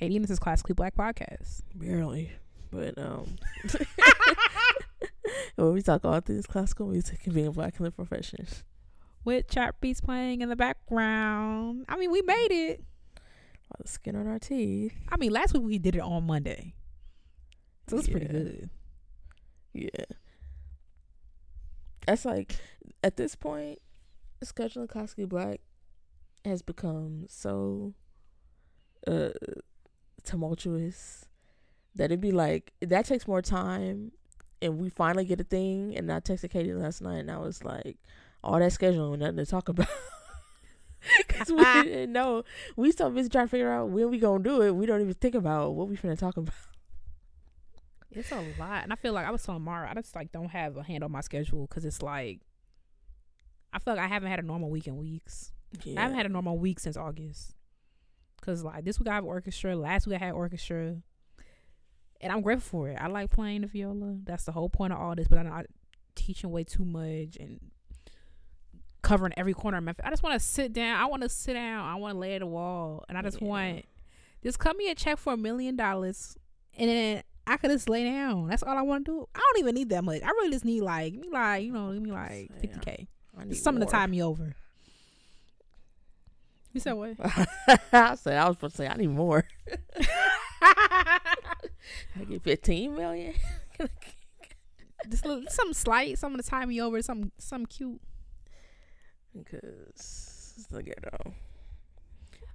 Katie, and this is Classically Black Podcast. Barely, but um, when we talk all things classical music and being black in the profession, With chart beats playing in the background. I mean, we made it. a lot of skin on our teeth. I mean, last week we did it on Monday. So it's pretty good. Yeah, that's like at this point, scheduling classically black has become so uh tumultuous that it'd be like that takes more time and we finally get a thing and I texted Katie last night and I was like all that scheduling nothing to talk about because we didn't know we so busy trying to figure out when we gonna do it we don't even think about what we finna talk about It's a lot. And I feel like I was telling Mara, I just like don't have a hand on my schedule because it's like, I feel like I haven't had a normal week in weeks. I haven't had a normal week since August. Cause like this week I have orchestra. Last week I had orchestra, and I'm grateful for it. I like playing the viola. That's the whole point of all this. But I'm not teaching way too much and covering every corner of my. I just want to sit down. I want to sit down. I want to lay at the wall, and I just Yeah. want just cut me a check for a million dollars, and then I could just lay down. That's all I want to do. I don't even need that much. I really just need like me like you know give me like fifty k. need Something to tie me over. You said what? I said I was supposed to say I need more. I get fifteen million. Just little, something slight, something to tie me over, something something cute. Because it's the ghetto.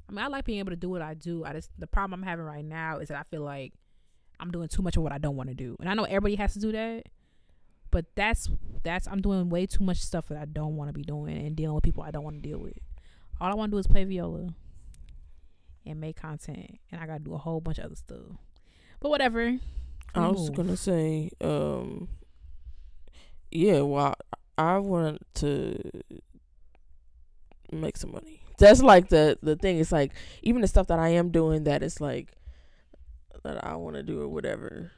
I mean, I like being able to do what I do. I just the problem I'm having right now is that I feel like I'm doing too much of what I don't want to do, and I know everybody has to do that. But that's that's I'm doing way too much stuff that I don't want to be doing and dealing with people I don't want to deal with. All I want to do is play viola and make content, and I got to do a whole bunch of other stuff. But whatever. I was Move. gonna say, um, yeah. Well, I, I want to make some money. That's like the the thing. It's like even the stuff that I am doing that is like that I want to do or whatever.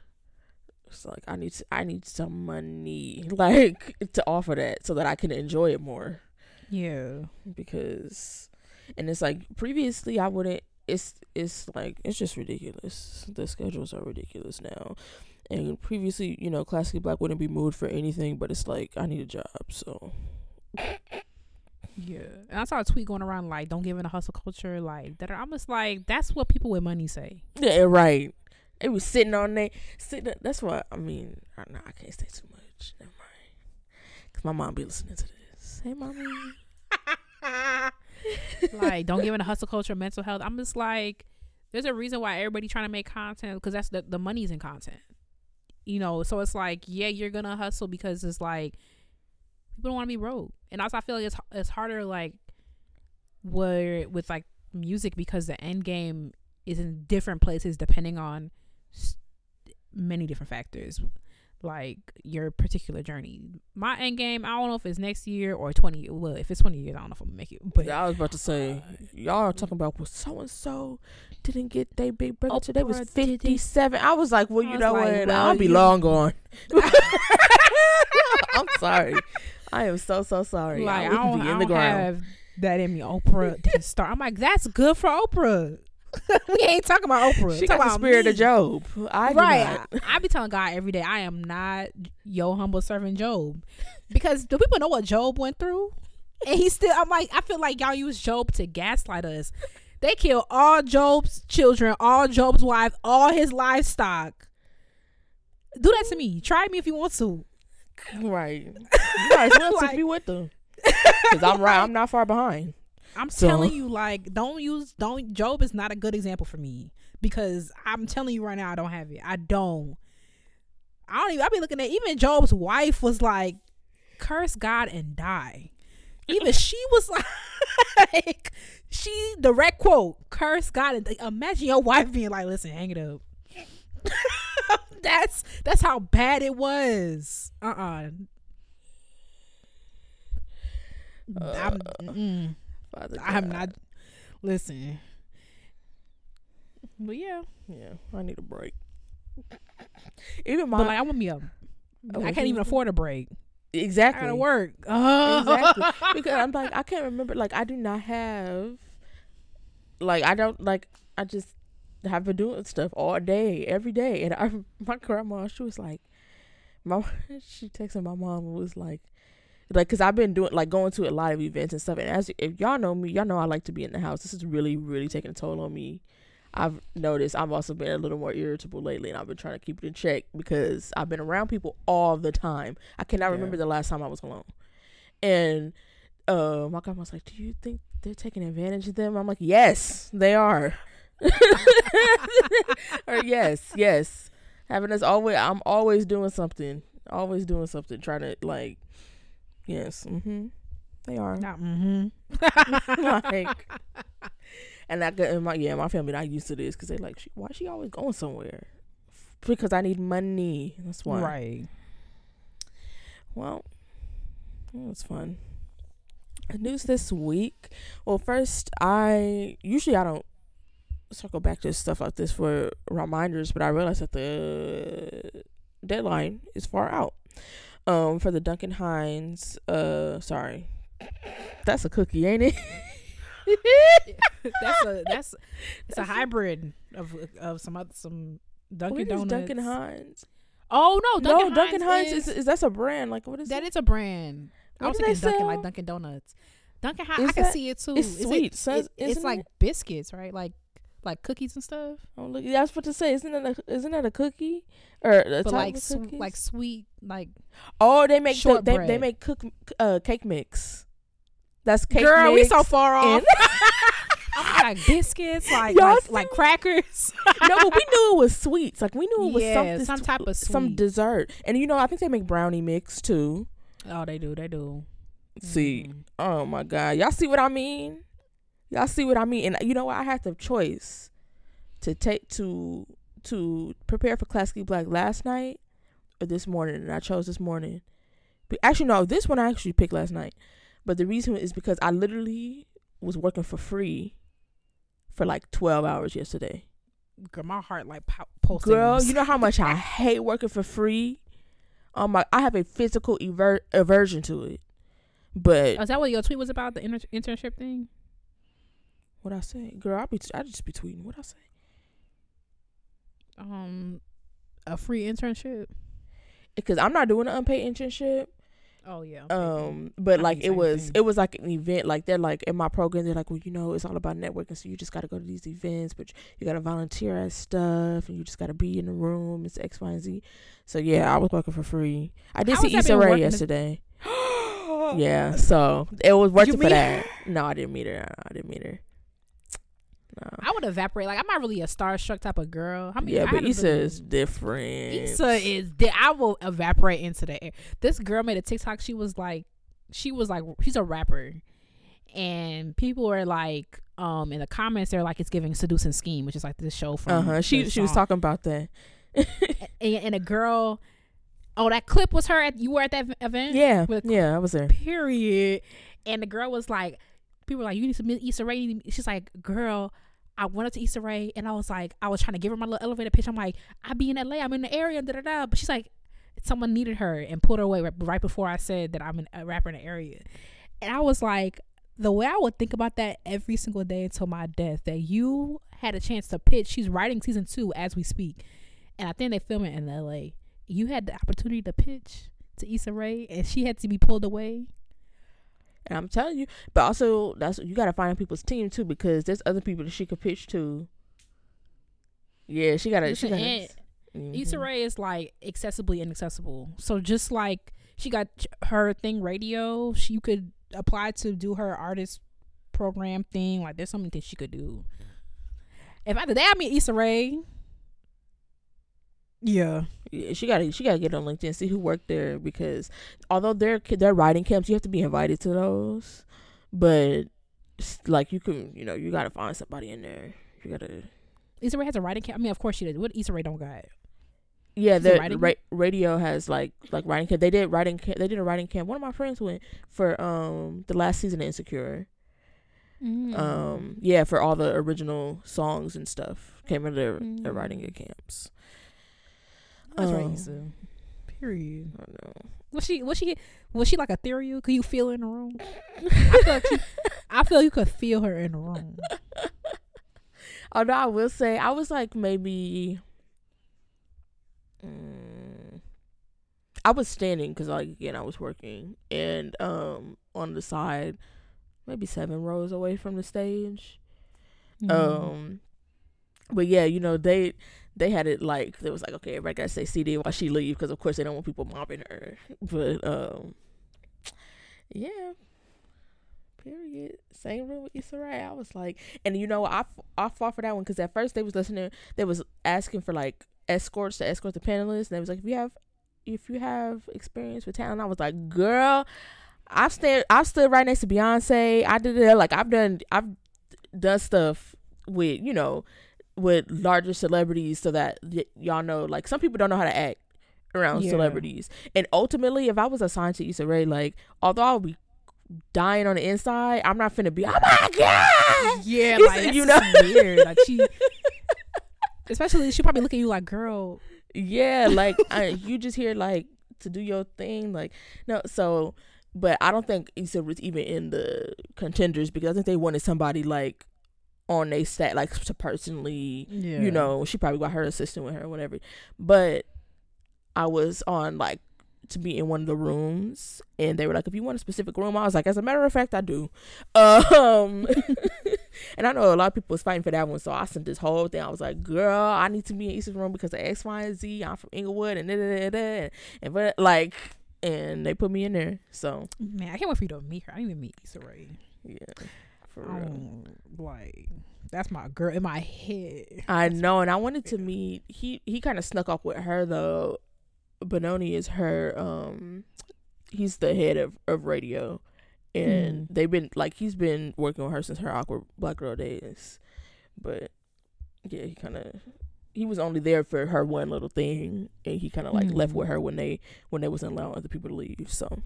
It's like I need to, I need some money like to offer that so that I can enjoy it more Yeah. because and it's like previously I wouldn't it's it's like it's just ridiculous. The schedules are ridiculous now. And previously, you know, classically black wouldn't be moved for anything, but it's like I need a job, so Yeah, and I saw a tweet going around like, "Don't give in a hustle culture." Like that. I'm just like, that's what people with money say. yeah, right. It was sitting on there, sitting. That's what I mean. I, nah, I can't say too much. Never mind, cause my mom be listening to this. Hey, mommy. like, don't give in a hustle culture, mental health. I'm just like, there's a reason why everybody trying to make content because that's the the money's in content. You know, so it's like, yeah, you're gonna hustle because it's like people don't want to be broke, and also I feel like it's it's harder like where with like music because the end game is in different places depending on many different factors like your particular journey my end game i don't know if it's next year or 20 well if it's 20 years i don't know if i'm gonna make it but I was about to say, uh, y'all are talking about well, so and so didn't get their big brother oh, till they was Oprah did it. fifty seven. I was like, well, you know like, what? well, I'll be you- long gone. I'm sorry. I am so so sorry. like I i don't, be in the don't ground. have that in me oprah didn't start i'm like that's good for oprah we ain't talking about oprah She got talking the about spirit me. of Job. I right. I, I be telling god every day i am not your humble servant job because do people know what job went through and he still i'm like i feel like y'all use job to gaslight us they kill all job's children all job's wife all his livestock do that to me try me if you want to Right. You might as well Like- take me with them. Because I'm right. I'm not far behind. I'm So- telling you, like, don't use don't. Job is not a good example for me because I'm telling you right now, I don't have it. I don't. I don't even. I be looking at even Job's wife was like, curse God and die. Even she was like, she direct quote, curse God and imagine your wife being like, listen, hang it up. that's that's how bad it was. Uh uh I'm, Father I'm not. Listen. But yeah, Yeah, I need a break. Even my but like I want me a. Oh, I can't even afford a break. I exactly gotta work. Oh. exactly because I'm like I can't remember like I do not have like I don't like I just have been doing stuff all day, every day. And I, my grandma, she was like, my, she texted my mom and was like, like, cause I've been doing like going to a lot of events and stuff. And as if y'all know me, y'all know I like to be in the house. This is really, really taking a toll on me. I've noticed I've also been a little more irritable lately, and I've been trying to keep it in check because I've been around people all the time. I cannot Yeah. remember the last time I was alone. And uh, my grandma's like, "Do you think they're taking advantage of them?" I'm like, "Yes, they are." or yes, yes, having us always. I'm always doing something. Always doing something. Trying to like, yes, mm-hmm. They are Not mm-hmm. like, and I got my yeah, my family not used to this because they like, she, why she always going somewhere? Because I need money. That's why. right. Well, it was fun. News this week. Well, first, I usually I don't circle back to stuff like this for reminders, but I realized that the deadline is far out. Um, for the Duncan Hines. Uh, sorry, that's a cookie, ain't it? that's a that's it's a hybrid of of some other some Dunkin' What is Donuts. Duncan Hines? Oh no, Dunkin' no, Duncan Hines is, is, is that's a brand. Like what is that it? is a brand. I was thinking Dunkin' like? Dunkin' Donuts. Dunkin' Hines, I can that- see it too. it's Is it- sweet, so it- it's like it? biscuits, right? Like like cookies and stuff. Oh, look, I was about to say, isn't that a, isn't that a cookie or a But type like of sw- like sweet like oh, they make the, they they make cook uh cake mix. That's cake Girl, mix. we so far off. and- like biscuits, like like, like crackers. no, but we knew it was sweets. Like we knew it was Yeah, something, some type of some dessert. And you know, I think they make brownie mix too. oh, they do, they do. See, Mhm. oh my god, y'all see what I mean? Y'all see what I mean? And you know what? I had the choice to take to to prepare for Classic Black last night or this morning, and I chose this morning. But actually, no, this one I actually picked last night. But the reason is because I literally was working for free for like twelve hours yesterday. Girl, my heart like po- pulsing. Girl, you know how much I hate working for free. Um, my I have a physical aver- aversion to it. But Oh, is that what your tweet was about? The inter- internship thing? What I say, girl, I be I just be tweeting. What I say? Um, a free internship. Because I'm not doing an unpaid internship. Oh yeah. Um, but I like it was, thing. it was like an event. Like they're like in my program, they're like, well, you know, it's all about networking. So you just got to go to these events, but you got to volunteer at stuff, and you just got to be in the room. It's X, Y, and Z. So yeah, I was working for free. I did How see Issa Rae yesterday. yeah, so it was worth it for that. No, I didn't meet her. I didn't meet her. No. I would evaporate. Like I'm not really a starstruck type of girl. I mean, yeah, I but Issa is different. Issa is. Di- I will evaporate into the air. This girl made a TikTok. She was like, she was like, she's a rapper, and people were like, um, in the comments they're like, it's giving seducing scheme, which is like this show from. Uh huh. She she was talking about that. and, and a girl. Oh, that clip was her at. You were at that event. Yeah, yeah, I was there. period. And the girl was like, people were like, you need to meet Issa Rae. You need to- She's like, girl, I went up to Issa Rae and I was like, I was trying to give her my little elevator pitch. I'm like, I be in LA, I'm in the area, da da da. But she's like, someone needed her and pulled her away right, before I said that I'm a rapper in the area. And I was like, the way I would think about that every single day until my death, that you had a chance to pitch. She's writing season two as we speak. And I think they film it in LA. You had the opportunity to pitch to Issa Rae and she had to be pulled away. And I'm telling you, but also that's you got to find people's team too because there's other people that she could pitch to. Yeah, she got to. She Listen, got. and Mm-hmm. Issa Rae is like accessibly inaccessible. So just like she got her thing Raedio, she you could apply to do her artist program thing. Like there's so many things she could do. If I the day I meet Issa Rae, yeah, Yeah, she got to. She got to get on LinkedIn see who worked there because although they're they're writing camps, you have to be invited to those. But like you can, you know, you got to find somebody in there. You got to. Issa Rae has a writing camp. I mean, of course she does. What Issa Rae don't got? Yeah, the writing ra- Raedio has like like writing camp. They did writing camp. They did a writing camp. One of my friends went for um the last season of Insecure. Mm. Um, yeah, for all the original songs and stuff came into their, their Mm. writing camps. That's right, um, Issa. Period. I know. Was she? Was she? Was she like ethereal? Could you feel her in the room? I feel like she, I feel you could feel her in the room. Although I will say, I was like maybe. Mm, I was standing because, like, again, I was working, and um, on the side, maybe seven rows away from the stage. Mm. Um, but yeah, you know they they had it like they was like, okay, everybody gotta say CD while she leave because of course they don't want people mobbing her. But um, yeah, period. Same room with Issa Rae. I was like, and you know, I I fought for that one because at first they was listening, they was asking for like escorts to escort the panelists, and they was like, if you have if you have experience with talent, I was like, girl. I've stand I've stood right next to Beyonce. I did it like I've done I've done stuff with you know with larger celebrities so that y- y'all know like some people don't know how to act around Yeah. celebrities and ultimately if i was assigned to Issa Rae like although i'll be dying on the inside i'm not finna be oh my god Yeah, It's- like you know, weird. Like she, especially she probably look at you like, girl. yeah like I, you just hear like to do your thing like no so but i don't think Issa was even in the contenders because i think they wanted somebody like on a stat like to personally Yeah, you know, she probably got her assistant with her or whatever. But I was on like to be in one of the rooms and they were like, if you want a specific room, I was like, as a matter of fact, I do. Um and I know a lot of people was fighting for that one, so I sent this whole thing. I was like, girl, I need to be in Issa's room because of X, Y, and Z. I'm from Inglewood and da da da da and but like and they put me in there. So man, I can't wait for you to meet her. I didn't even meet Issa Rae. yeah. For real. Like that's my girl in my head. I know, and I wanted to meet. He he kind of snuck up with her though. Benoni is her. Um, he's the head of of Raedio, and Mm. they've been like he's been working with her since her awkward black girl days. But yeah, he kind of he was only there for her one little thing, and he kind of like left Mm. with her when they when they wasn't allowing other people to leave. So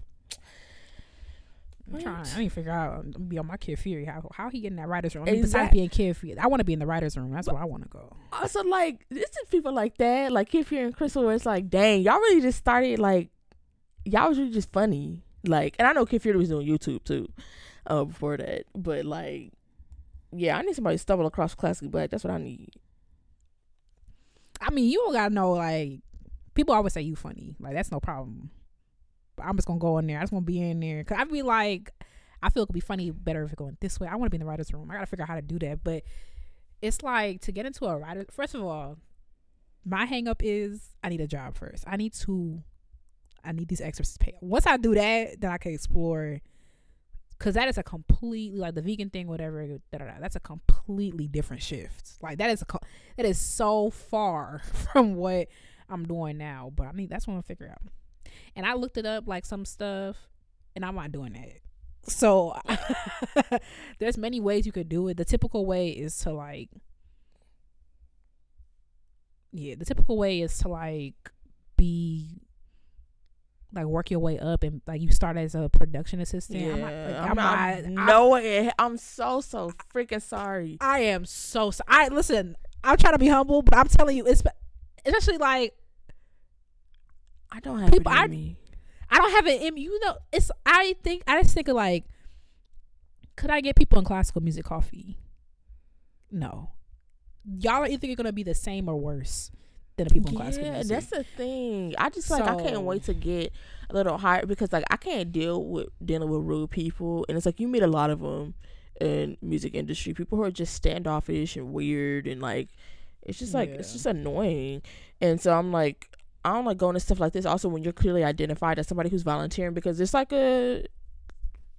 I'm trying. I need to figure out. I'm be on my kid Fury. How how he get in that writers room? I mean, Exact- Besides being kid Fury, I want to be in the writers room. That's where I want to go. also like this is people like that, like Kid Fury and Crissle, where it's like, dang, y'all really just started like y'all was really just funny. Like, and I know Kid Fury was doing YouTube too, uh, before that. But like, yeah, I need somebody to stumble across classic black. That's what I need. I mean, you don't gotta know. Like people always say you funny. Like that's no problem. I'm just gonna go in there. I just want to be in there because I'd be like, I feel it could be funny better if it going this way. I want to be in the writers room. I gotta figure out how to do that. But it's like to get into a writer. First of all, my hang up is I need a job first. I need to. I need these extras to pay. Once I do that, then I can explore. Cause that is a completely like the vegan thing, whatever. Da, da, da, that's a completely different shift. Like that is a that is so far from what I'm doing now. But I mean, that's what I'm figure out. And I looked it up, like some stuff, and I'm not doing that. So there's many ways you could do it. The typical way is to like, yeah, the typical way is to like be like work your way up and like you start as a production assistant. I'm not, like, I'm, I'm not, no, it- I'm so so freaking sorry. I am so, so I listen. I'm trying to be humble, but I'm telling you, it's especially like I don't have People- I- I don't have an me. You know, it's I think I just think of like, could I get people in classical music coffee? No, y'all are either gonna be the same or worse than the people in classical music. Yeah, that's the thing. I just like I can't wait to get a little higher because like I can't deal with dealing with rude people, and it's like you meet a lot of them in music industry. People who are just standoffish and weird, and like it's just like it's just annoying. And so I'm like, I don't like going to stuff like this. Also, when you're clearly identified as somebody who's volunteering, because it's like a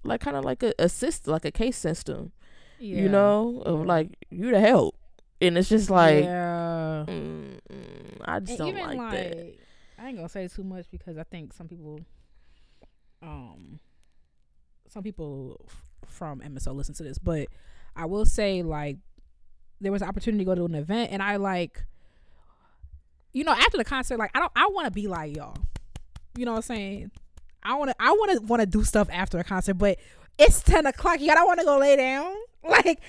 like kind of like a assist like a case system, you know, of like you to help, and it's just like. yeah. Mm, mm, I just And don't even like, like, that. I ain't gonna say too much because I think some people, um, some people f- from MSO listen to this, but I will say like there was an opportunity to go to an event, and I like, you know, after the concert, like I don't, I want to be like y'all, you know what I'm saying? I want to, I want to do stuff after the concert, but it's ten o'clock. Y'all don't want to go lay down, like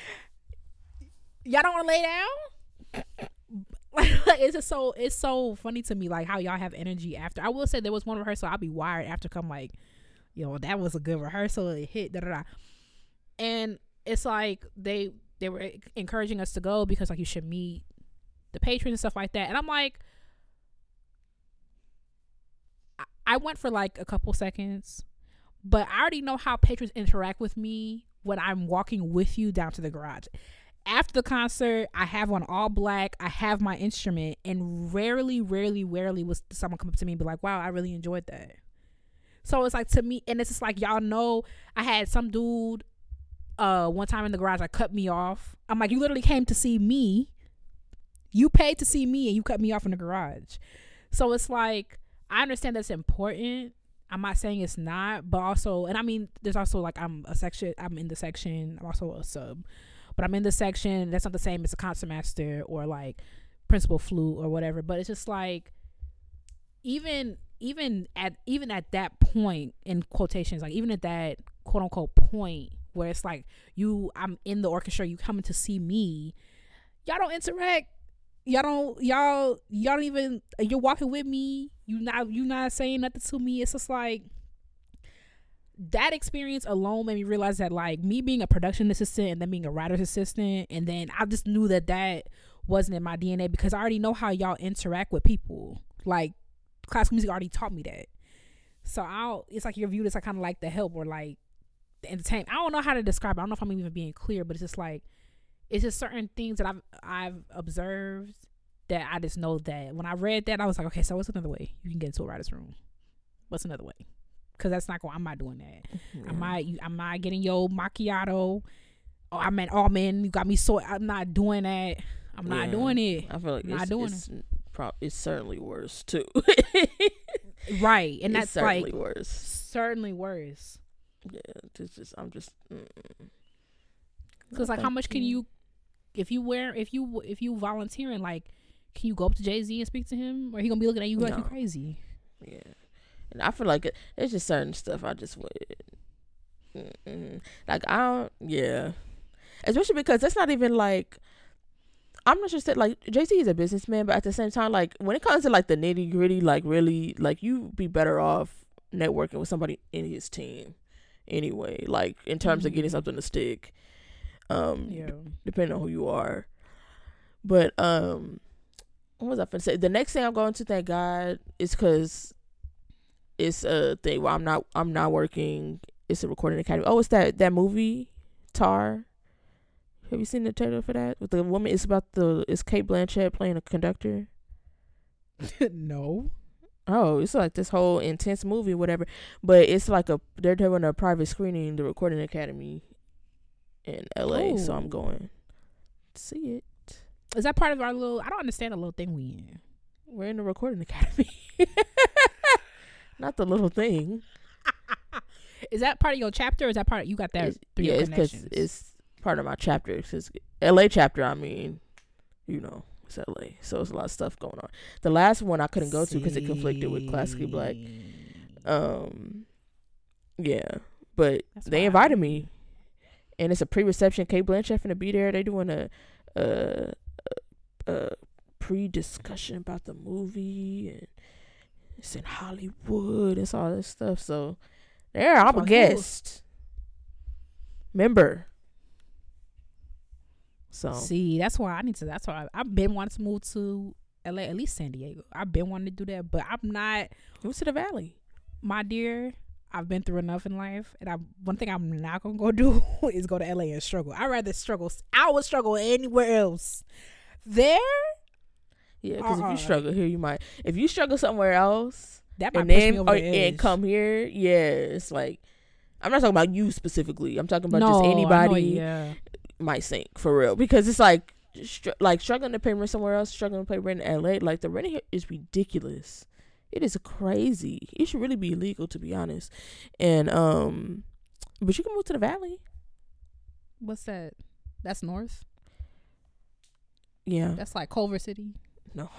y'all don't want to lay down like, it's just so it's so funny to me like how y'all have energy after i will say there was one rehearsal i'll be wired after come like yo that was a good rehearsal it hit da da da and it's like they they were encouraging us to go because like you should meet the patrons and stuff like that. And I'm like, I, went for like a couple seconds, but I already know how patrons interact with me when I'm walking with you down to the garage. After the concert, I have on all black. I have my instrument, and rarely, rarely, rarely was someone come up to me and be like, "Wow, I really enjoyed that." So it's like to me, and it's just like y'all know, I had some dude, uh, one time in the garage, I cut me off. I'm like, you literally came to see me. You paid to see me, and you cut me off in the garage. So it's like I understand that's important. I'm not saying it's not, but also, and I mean, there's also like I'm a section. I'm in the section. I'm also a sub, but I'm in the section. That's not the same as a concertmaster or like principal flute or whatever. But it's just like even even at even at that point in quotations, like even at that quote unquote point where it's like you, I'm in the orchestra. You coming to see me. Y'all don't interact y'all don't y'all y'all don't even you're walking with me. You not you not saying nothing to me. It's just like that experience alone made me realize that like me being a production assistant and then being a writer's assistant and then i just knew that that wasn't in my dna because i already know how y'all interact with people. Like classical music already taught me that. So i'll it's like you're viewed as like kind of like the help or like the entertainment. I don't know how to describe it. I don't know if i'm even being clear but it's just like it's just certain things that I've I've observed that I just know that when I read that I was like, okay, so what's another way you can get into a writer's room? What's another way? Because that's not going. I'm not doing that. Yeah. Am I? Am I getting your macchiato? Oh, I meant all oh, men. You got me so. I'm not doing that. I'm not doing it. I feel like I'm not doing it's, it. Pro- it's certainly worse too. right, and it's that's like worse. Certainly worse. Yeah, it's just I'm just. Mm. Because like, how much can you if you wear if you if you volunteering like can you go up to Jay Z and speak to him or he gonna be looking at you like no. you crazy? Yeah, and I feel like it, there's just certain stuff I just would like I don't yeah, especially because that's not even like. I'm not just saying like Jay Z is a businessman, but at the same time, like when it comes to like the nitty gritty, like really, like you be better off networking with somebody in his team, anyway. Like in terms mm-hmm. of getting mm-hmm. something to stick, um, yeah. D- depending on who you are. But um, what was I gonna say? The next thing I'm going to thank God is because it's a thing where I'm not I'm not working. It's a recording academy. Oh, it's that that movie Tar. Have you seen the trailer for that? With the woman, it's about the it's Cate Blanchett playing a conductor. no. Oh, it's like this whole intense movie, whatever. But it's like a they're doing a private screening, the Recording Academy, in LA, Ooh. so I'm going to see it. Is that part of our little? I don't understand the little thing we in. We're in the recording academy. Not the little thing. is that part of your chapter? Or is that part? Of, you got that? It's, yeah, it's because it's part of my chapter. It's LA chapter. I mean, you know, it's LA, so it's a lot of stuff going on. The last one I couldn't go to because it conflicted with Classically Black. Um, yeah, but That's they invited me and it's a pre-reception. Cate Blanchett finna be there. They doing a, a, a pre-discussion about the movie, and it's in Hollywood. It's all this stuff. So there, I'm a guest, member. So see, that's why I need to. That's why I, have been wanting to move to LA, at least San Diego. I've been wanting to do that, but I'm not. Move to the Valley, my dear. I've been through enough in life, and I one thing I'm not gonna go do is go to LA and struggle. I'd rather struggle. I would struggle anywhere else. There, yeah, because uh-uh. if you uh-uh. struggle here, you might. If you struggle somewhere else, that might and push then, me over or, the and come here, yeah, it's like I'm not talking about you specifically. I'm talking about no, just anybody. yeah. might sink for real because it's like str- like struggling to pay rent somewhere else, struggling to pay rent in LA. Like the rent here is ridiculous. It is crazy. It should really be illegal to be honest. And um but you can move to the valley. What's that? That's north? Yeah. That's like Culver City? No.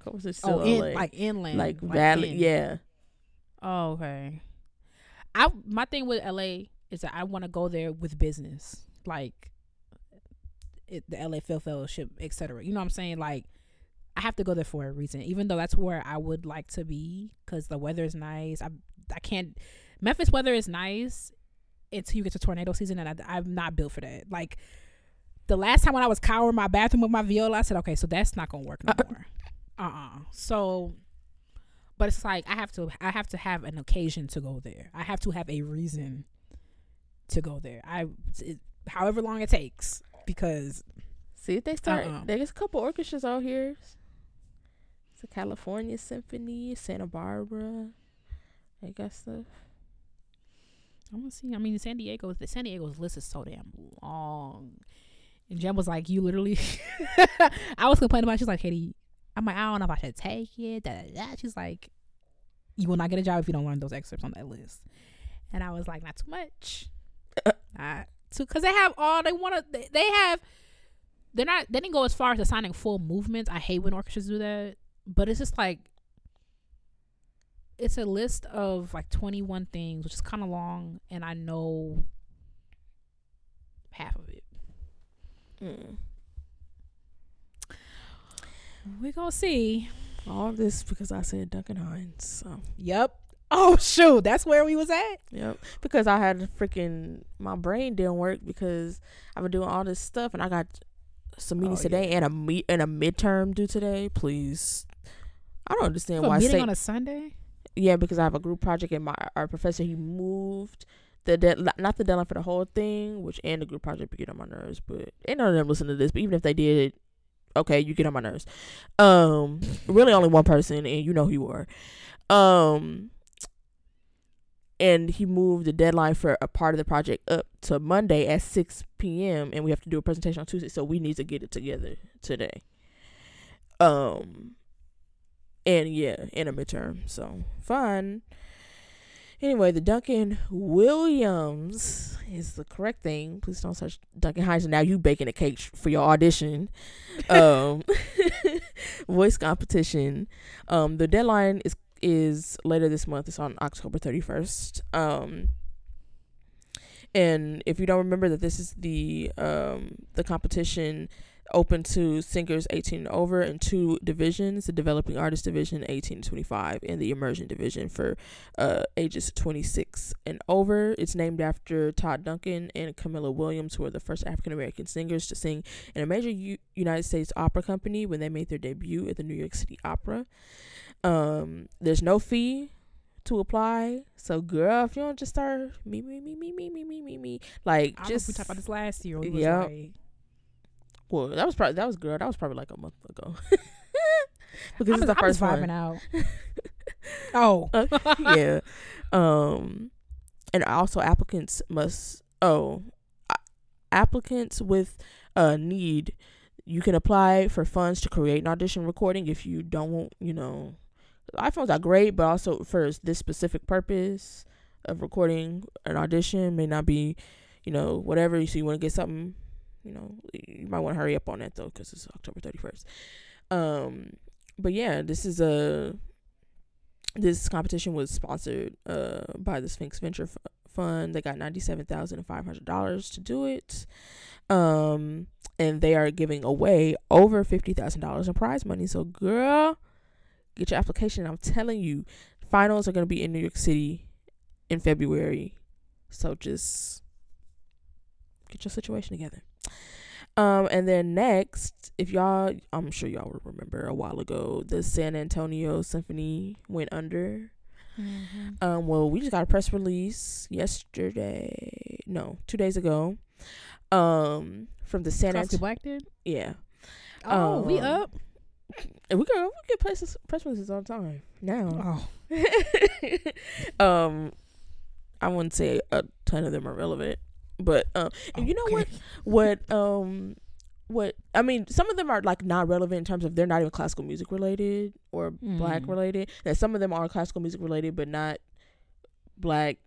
Culver City oh, in, like inland. Like, like valley, in. yeah. Oh, okay. I my thing with LA is that I want to go there with business. Like it, the LA Film Fellowship, etc. You know what I'm saying? Like I have to go there for a reason, even though that's where I would like to be because the weather is nice. I I can't. Memphis weather is nice until you get to tornado season, and I, I'm not built for that. Like the last time when I was cowering my bathroom with my viola, I said, okay, so that's not gonna work no more. Uh uh So, but it's like I have to, I have to have an occasion to go there. I have to have a reason to go there. I, it, however long it takes, because See if they start. Uh-uh. There's a couple orchestras out here. A California Symphony, Santa Barbara. I guess stuff. I'm gonna see. I mean, San Diego, the San Diego's list is so damn long. And Jen was like, "You literally." I was complaining about. it. She's like, "Katie, I'm like, I don't know if I should take it." Da, da, da. She's like, "You will not get a job if you don't learn those excerpts on that list." And I was like, "Not too much, not too," because they have all they want to. They, they have. They're not. They didn't go as far as assigning full movements. I hate when orchestras do that, but it's just like it's a list of like 21 things, which is kind of long, and I know half of it. Mm. We gonna see. All this because I said Duncan Hines. So Yep. Oh shoot, that's where we was at. yep. Because I had a freaking my brain didn't work because I've been doing all this stuff and I got some meetings Oh, today and a meet and a midterm due today. Please, I don't understand why. meeting on a Sunday. yeah, because I have a group project and my our professor he moved the dead not the deadline for the whole thing, which and the group project be get on my nerves. But ain't none of them listen to this. But even if they did, okay, you get on my nerves. Um, really only one person, and you know who you are. Um, and he moved the deadline for a part of the project up to Monday at six p.m. and we have to do a presentation on Tuesday, so we need to get it together today. Um, and yeah, in a midterm, so fun. Anyway, the Duncan Williams is the correct thing. Please don't search Duncan Hines. Now you baking a cake for your audition. Um, voice competition. Um, the deadline is is later this month. It's on October thirty first. Um, and if you don't remember that this is the um the competition open to singers 18 and over in two divisions the developing artist division 18 to 25 and the immersion division for uh, ages 26 and over it's named after todd duncan and camilla williams who were the first african american singers to sing in a major U- united states opera company when they made their debut at the new york city opera um, there's no fee to apply so girl if you don't just start me me me me me me me me me like I don't know if just we talked about this last year. We Yep. like, well, that was probably that was girl. That was probably like a month ago. because I'm it's the I'm first one. out. oh, yeah. Um, and also applicants must oh, a- applicants with a need. You can apply for funds to create an audition recording if you don't want, you know, iPhones are great, but also for this specific purpose of recording an audition may not be, you know, whatever. So you want to get something, you know, you might want to hurry up on that though, because it's October thirty first. Um, but yeah, this is a this competition was sponsored uh by the Sphinx Venture Fund. They got ninety seven thousand and five hundred dollars to do it. Um, and they are giving away over fifty thousand dollars in prize money. So, girl, get your application. I'm telling you, finals are gonna be in New York City in February. So just get your situation together. Um, and then next, if y'all, I'm sure y'all will remember a while ago, the San Antonio Symphony went under. Mhm. Um, well, we just got a press release yesterday. No, two days ago. Um, from the San Antonio. Black did. Yeah, Oh, we Um, up. and we go we get press press releases all the time now. Oh, um, I wouldn't say a ton of them are relevant, but um, and you know what? okay. What um, what I mean, some of them are like not relevant in terms of they're not even classical music related or black Mm. related. And some of them are classical music related, but not black.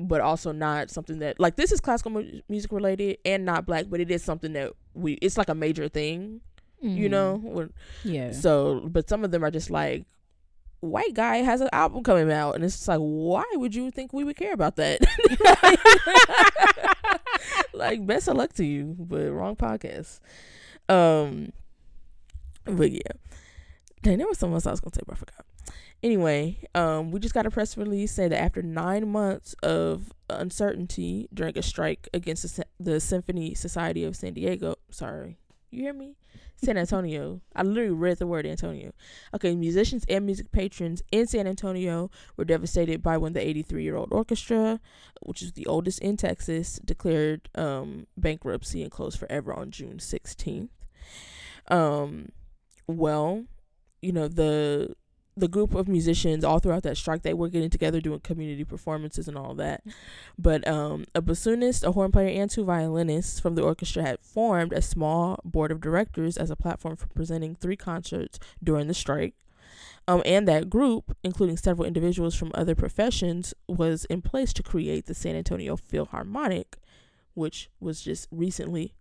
But also not something that like this is classical mu- music related and not black, but it is something that we it's like a major thing, you Mhm. know. When- Yeah. so, but some of them are just like, white guy has an album coming out, and it's just like, why would you think we would care about that? like, best of luck to you, but wrong podcast. Um, but yeah, Dang, there was something else I was gonna say, but I forgot. Anyway, um, we just got a press release saying that after nine months of uncertainty during a strike against the, the Symphony Society of San Diego, sorry, you hear me? San Antonio. I literally read the word Antonio. Okay, musicians and music patrons in San Antonio were devastated by when the 83 year old orchestra, which is the oldest in Texas, declared um, bankruptcy and closed forever on June 16th. Um, well, you know, the the group of musicians all throughout that strike they were getting together doing community performances and all that. But um, a bassoonist a horn player and two violinists from the orchestra had formed a small board of directors as a platform for presenting three concerts during the strike. Um, and that group including several individuals from other professions was in place to create the san antonio philharmonic which was just recently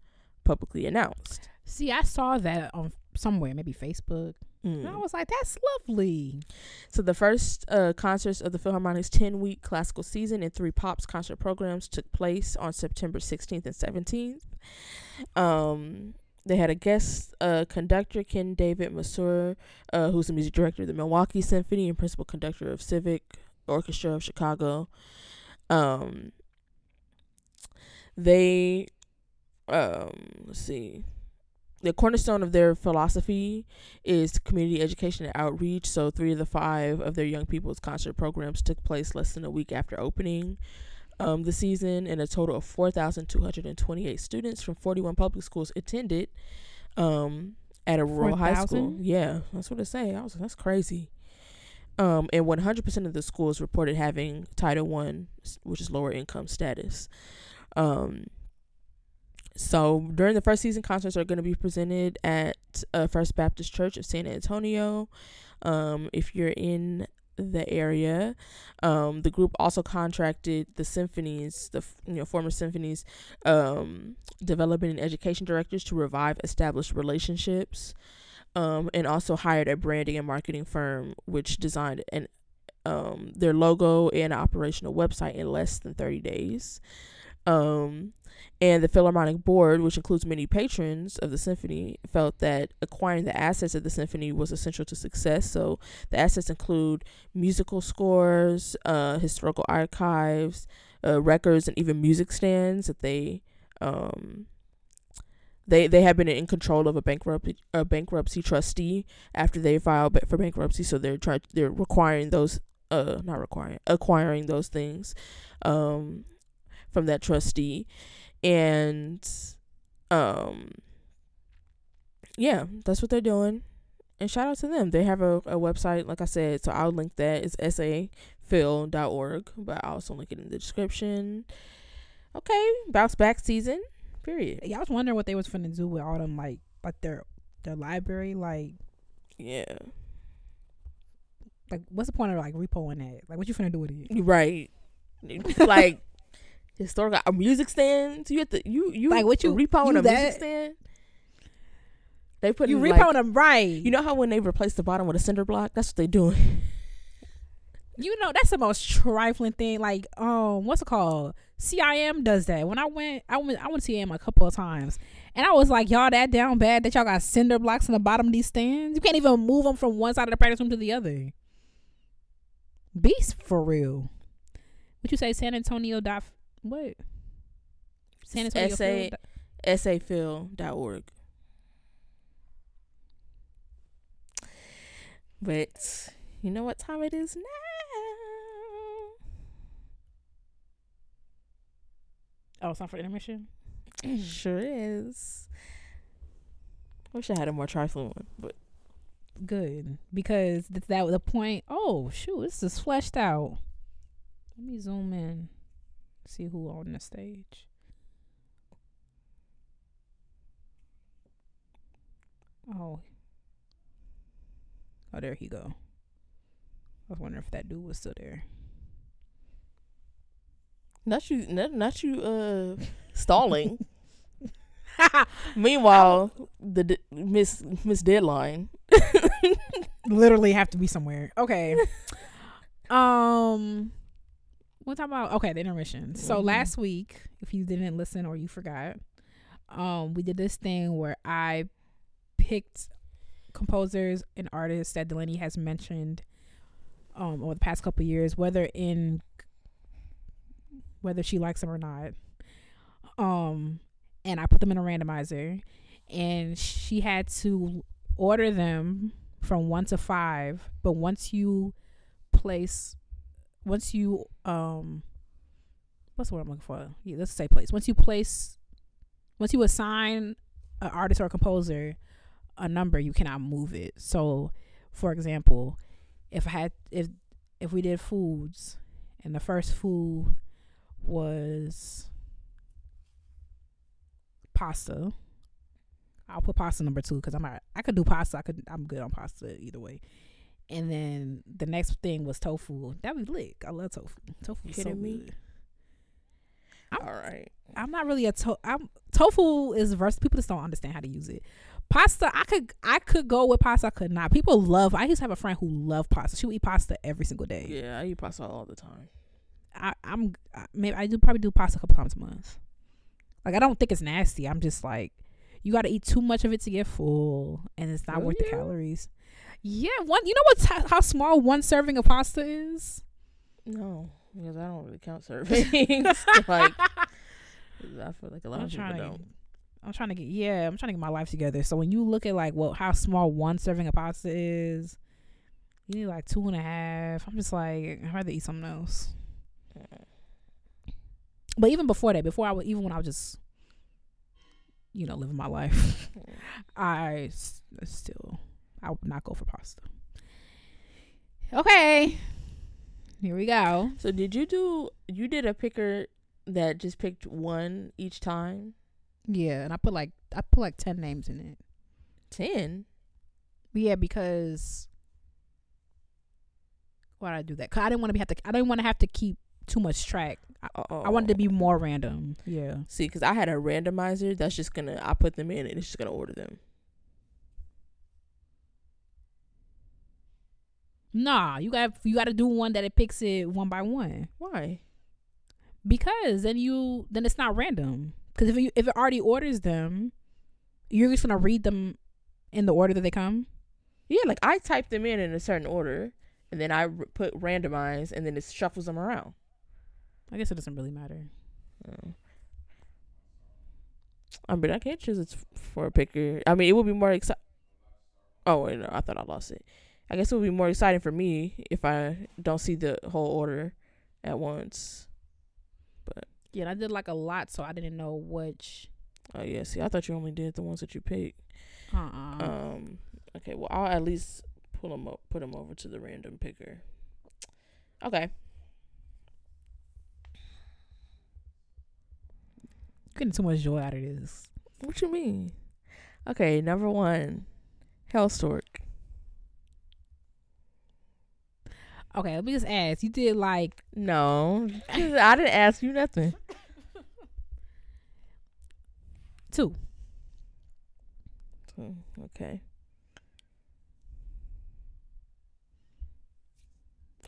publicly announced. See, I saw that on somewhere, maybe Facebook. Mm. I was like, that's lovely. So the first uh, concerts of the Philharmonic's 10-week classical season and three pops concert programs took place on September 16th and 17th. Um, they had a guest uh, conductor, Ken David Masur, uh, who's the music director of the Milwaukee Symphony and principal conductor of Civic Orchestra of Chicago. Um, they, um, let's see the cornerstone of their philosophy is community education and outreach. So, three of the five of their young people's concert programs took place less than a week after opening um, the season, and a total of 4,228 students from 41 public schools attended um, at a rural 4, high school. Yeah, that's what it say. I was like, that's crazy. Um, and 100% of the schools reported having Title One, which is lower income status. Um, so during the first season, concerts are going to be presented at uh, First Baptist Church of San Antonio. Um, if you're in the area, um, the group also contracted the symphonies, the you know former symphonies, um, development and education directors to revive established relationships, um, and also hired a branding and marketing firm which designed an um, their logo and operational website in less than 30 days. Um, and the Philharmonic Board, which includes many patrons of the symphony, felt that acquiring the assets of the symphony was essential to success. So the assets include musical scores, uh, historical archives, uh, records, and even music stands that they um, they they have been in control of a bankruptcy a bankruptcy trustee after they filed for bankruptcy. So they're trying they're requiring those uh not requiring acquiring those things um from that trustee. And um yeah that's what they're doing. And shout out to them. They have a, a website like i said so i'll link that. It's saphil.org but i'll also link it in the description. Okay bounce back season period. Yeah, I was wondering what they was finna do with all them like like their their library. Like yeah. Like what's the point of like repoing that? Like what you finna do with it? right. Like historical uh, music stands you have to you you Like, what you- repoing you a that- music stand they put You like, repoing them right. You know how when they replace the bottom with a cinder block, that's what they doing. You know, that's the most trifling thing. Like, um, what's it called? CIM does that. When I went, I went, I went to CIM a couple of times, and I was like, y'all that down bad that y'all got cinder blocks in the bottom of these stands. You can't even move them from one side of the practice room to the other. Beast for real. Would you say, San Antonio dot what? San Antonio. SA Phil dot- saphil.org. But you know what time it is now? Oh, it's not for intermission. sure is. Wish I had a more trifling one, but Good because that was the point. Oh shoot, this is fleshed out. Let me zoom in, see who on the stage. Oh, oh, there he go. I was wondering if that dude was still there. not you, not, not you, uh, stalling. Meanwhile, the d- Miss Miss Deadline. Literally have to be somewhere. Okay. um, what talking about? Okay, the intermission. So Mhm. last week, if you didn't listen or you forgot, um, we did this thing where I picked composers and artists that Delaney has mentioned um over the past couple years, whether in whether she likes them or not. Um and I put them in a randomizer and she had to order them from 1 to 5, but once you place once you um what's the word I'm looking for? Yeah, let's say place. Once you place once you assign an artist or composer a number, you cannot move it. So, for example, if I had if if we did foods and the first food was pasta, I'll put pasta number two because I'm not, I could do pasta. I could I'm good on pasta either way. And then the next thing was tofu. That was lit. I love tofu. Tofu is so me? good. I'm- All right. I'm not really a to- I'm tofu is versatile. People just don't understand how to use it. Pasta, I could I could go with pasta. I could not. People love. I used to have a friend who loved pasta. She would eat pasta every single day. Yeah, I eat pasta all the time. I, I'm I, maybe I do probably do pasta a couple times a month. Like I don't think it's nasty. I'm just like you got to eat too much of it to get full, and it's not Oh, worth the calories. Yeah, one. You know what? How, how small one serving of pasta is? No, because I don't really count servings. like, I feel like a lot I'm of people don't. I'm trying to get yeah. I'm trying to get my life together. So when you look at like what how small one serving of pasta is, you need like two and a half. I'm just like I'd rather eat something else. But even before that, before I was even when I was just, you know, living my life, I s- still I would not go for pasta. Okay, here we go. So did you do? You did a picker that just picked one each time. Yeah, and I put like I put like ten names in it. Ten. Yeah, because why did I do that? Cause I didn't want to be have to. I didn't want to have to keep too much track. I, Oh. I wanted to oh. be more random. Yeah. See, because I had a randomizer that's just gonna. I put them in and it's just gonna order them. Nah, you got you got to do one that it picks it one by one Why? because then you then it's not random. Because if you if it already orders them, you're just gonna read them in the order that they come. Yeah, like I type them in in a certain order, and then I r- put randomize, and then it shuffles them around. I guess it doesn't really matter. Oh. I mean, I can't choose it for a picker. I mean, it would be more exciting. Oh wait, no, I thought I lost it. I guess it would be more exciting for me if I don't see the whole order at once. But yeah, I did like a lot, so I didn't know which. Oh yeah, see, I thought you only did the ones that you picked. Uh uh Um, okay, well, I'll at least pull them up, put them over to the random picker. Okay, Getting too much joy out of this. what you mean? Okay, number one, Hellstork. Okay, let me just ask. You did like No, I didn't ask you nothing. two. Hmm, Okay.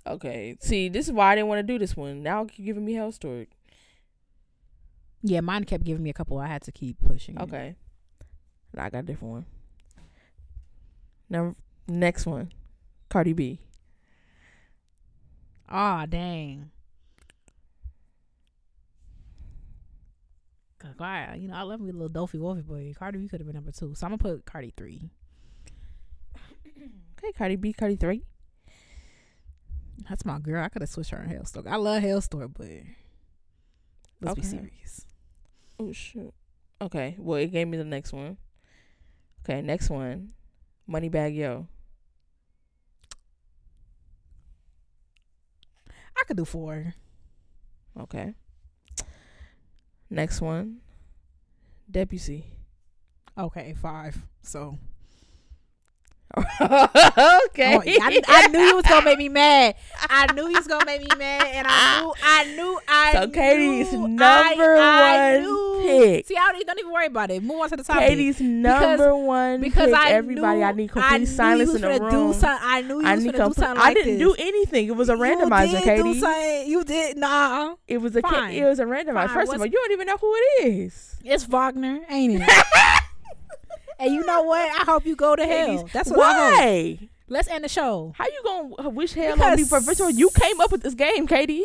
Okay. See, this is why I didn't want to do this one. Now keep giving me Hellstork. Yeah, mine kept giving me a couple. I had to keep pushing. Okay. Now I got a different one. Number next one, Cardi B. Ah, dang. Cause? You know, I love me a little Dolphy Wolfie boy. Cardi B could have been number two, so I'm gonna put Cardi three. Okay, Cardi B, Cardi three. That's my girl. I could have switched her and Hellstork. I love Hellstork, but let's be serious. Oh shoot. Okay. Well, it gave me the next one. Okay, next one, Moneybagg Yo. I could do four. Okay. Next one, Debussy. Okay, five. So okay. Oh, I, I knew you was gonna make me mad. I knew you was gonna make me mad, and I knew, I knew, I So Katie's knew, number I, I one knew. pick. See, I don't, even- don't even worry about it. Move on to the topic. Katie's number one because pick. I Everybody, knew, I need I complete silence in the room. Some, I knew you I was need finna do something I didn't this. do anything. It was a randomizer, you Katie. You did nah. It was a. Fine. It was a randomizer. Fine. First of all, you don't even know who it is. It's Wagner, ain't it? And you know what? I hope you go to Hey, hell. That's what I hope. Why? Let's end the show. How you gonna wish hell on me for Because- virtual? You came up with this game, Katie.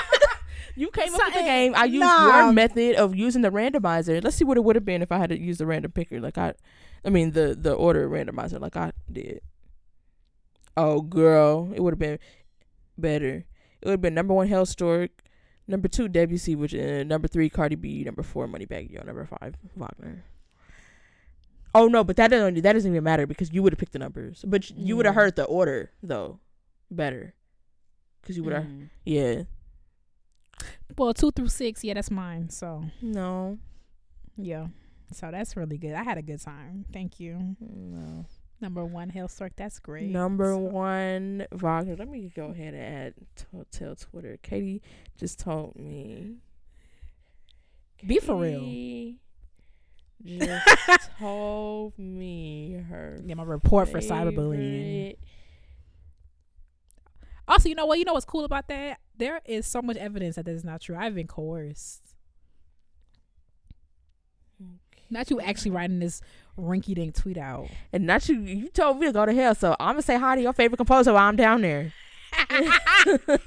you came up with the game. I used Nah. your method of using the randomizer. Let's see what it would have been if I had to use the random picker, like I, I mean the the order randomizer, like I did. Oh, girl, it would have been better. It would have been number one, Hell Hellstork. Number two, Debussy, which uh, number three, Cardi B. Number four, Moneybagg Yo. Number five, Wagner. Oh no, but that doesn't that doesn't even matter because you would have picked the numbers, but you- you would have heard the order though better because you would have Mm. yeah Well, two through six, yeah, that's mine. So no yeah, so that's really good. I had a good time. Thank you. no Number one, Hellstork. That's great. number So- one Wagner. Let me go ahead and add to, tell Twitter. Katie just told me. Be for real. Katie Just told me her Yeah, my report for cyberbullying. Also, you know what? You know what's cool about that? There is so much evidence that that is not true. I've been coerced. Not you actually writing this rinky dink tweet out. And not you. You told me to go to hell, so I'm gonna say hi to your favorite composer while I'm down there.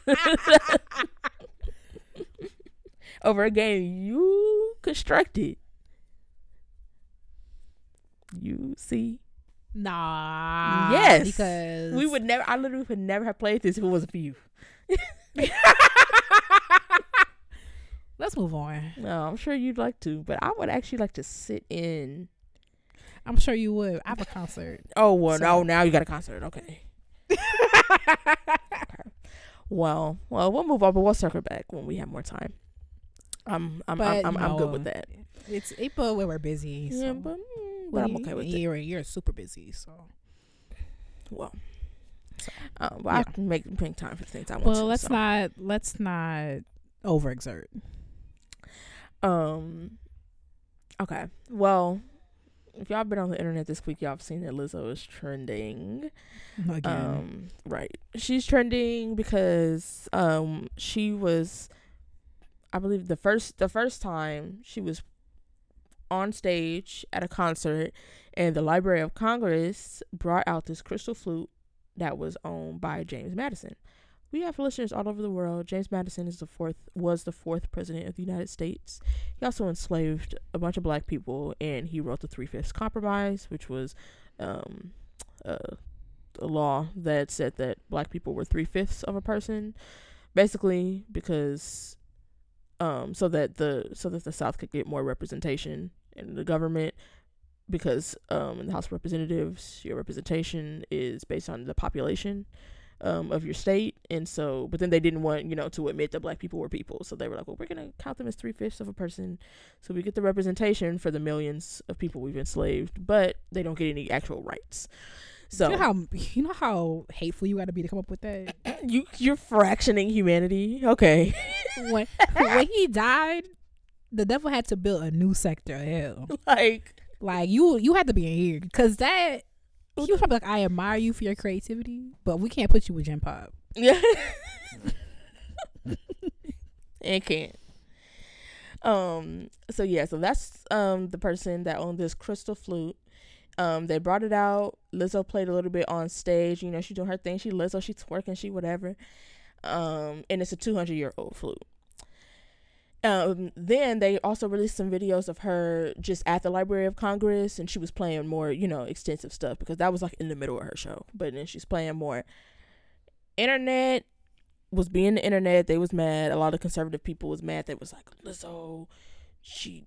Over a game you constructed. You see, Nah. Yes. Because we would never. I literally would never have played this if it wasn't for you. Let's move on. No, I'm sure you'd like to, but I would actually like to sit in. I'm sure you would. I have a concert. Oh well, So- no, now you got a concert. Okay. Well, well, we'll move on, but we'll circle back when we have more time. I'm, I'm, But, I'm, I'm, I'm good with that. It's April where we're busy. So. Yeah, but, mm, but I'm okay with it. You're, you're super busy, so. Well, So, um, but I can make make time for things I want Well, to. let's so. not let's not overexert. Um. Okay. Well, if y'all been on the internet this week, y'all have seen that Lizzo is trending. Again, Um. Right. She's trending because um she was, I believe the first the first time she was on stage at a concert, and the Library of Congress brought out this crystal flute that was owned by James Madison. We have listeners all over the world. James Madison is the fourth was the fourth president of the United States. He also enslaved a bunch of black people, and he wrote the Three Fifths Compromise, which was um, uh, a law that said that black people were three fifths of a person, basically because um, so that the so that the South could get more representation in the government. Because um, in the House of Representatives, your representation is based on the population um, of your state, and so, but then they didn't want you know to admit that black people were people, so they were like, well, we're gonna count them as three fifths of a person, so we get the representation for the millions of people we've enslaved, but they don't get any actual rights. So you know how you know how hateful you got to be to come up with that. you you're fractioning humanity, okay? when when he died, the devil had to build a new sector of hell. like Like you, you had to be in here because that. He was probably like, "I admire you for your creativity, but we can't put you with Gen Pop." yeah, it can't. Um. So yeah. So that's um the person that owned this crystal flute. Um. They brought it out. Lizzo played a little bit on stage. You know, she doing her thing. She Lizzo. She twerking. She whatever. Um. And it's a two hundred year old flute. Um, then they also released some videos of her just at the Library of Congress, and she was playing more, you know, extensive stuff because that was like in the middle of her show. But then she's playing more. Internet was being the internet. They was mad. A lot of conservative people was mad. They was like, Lizzo, she,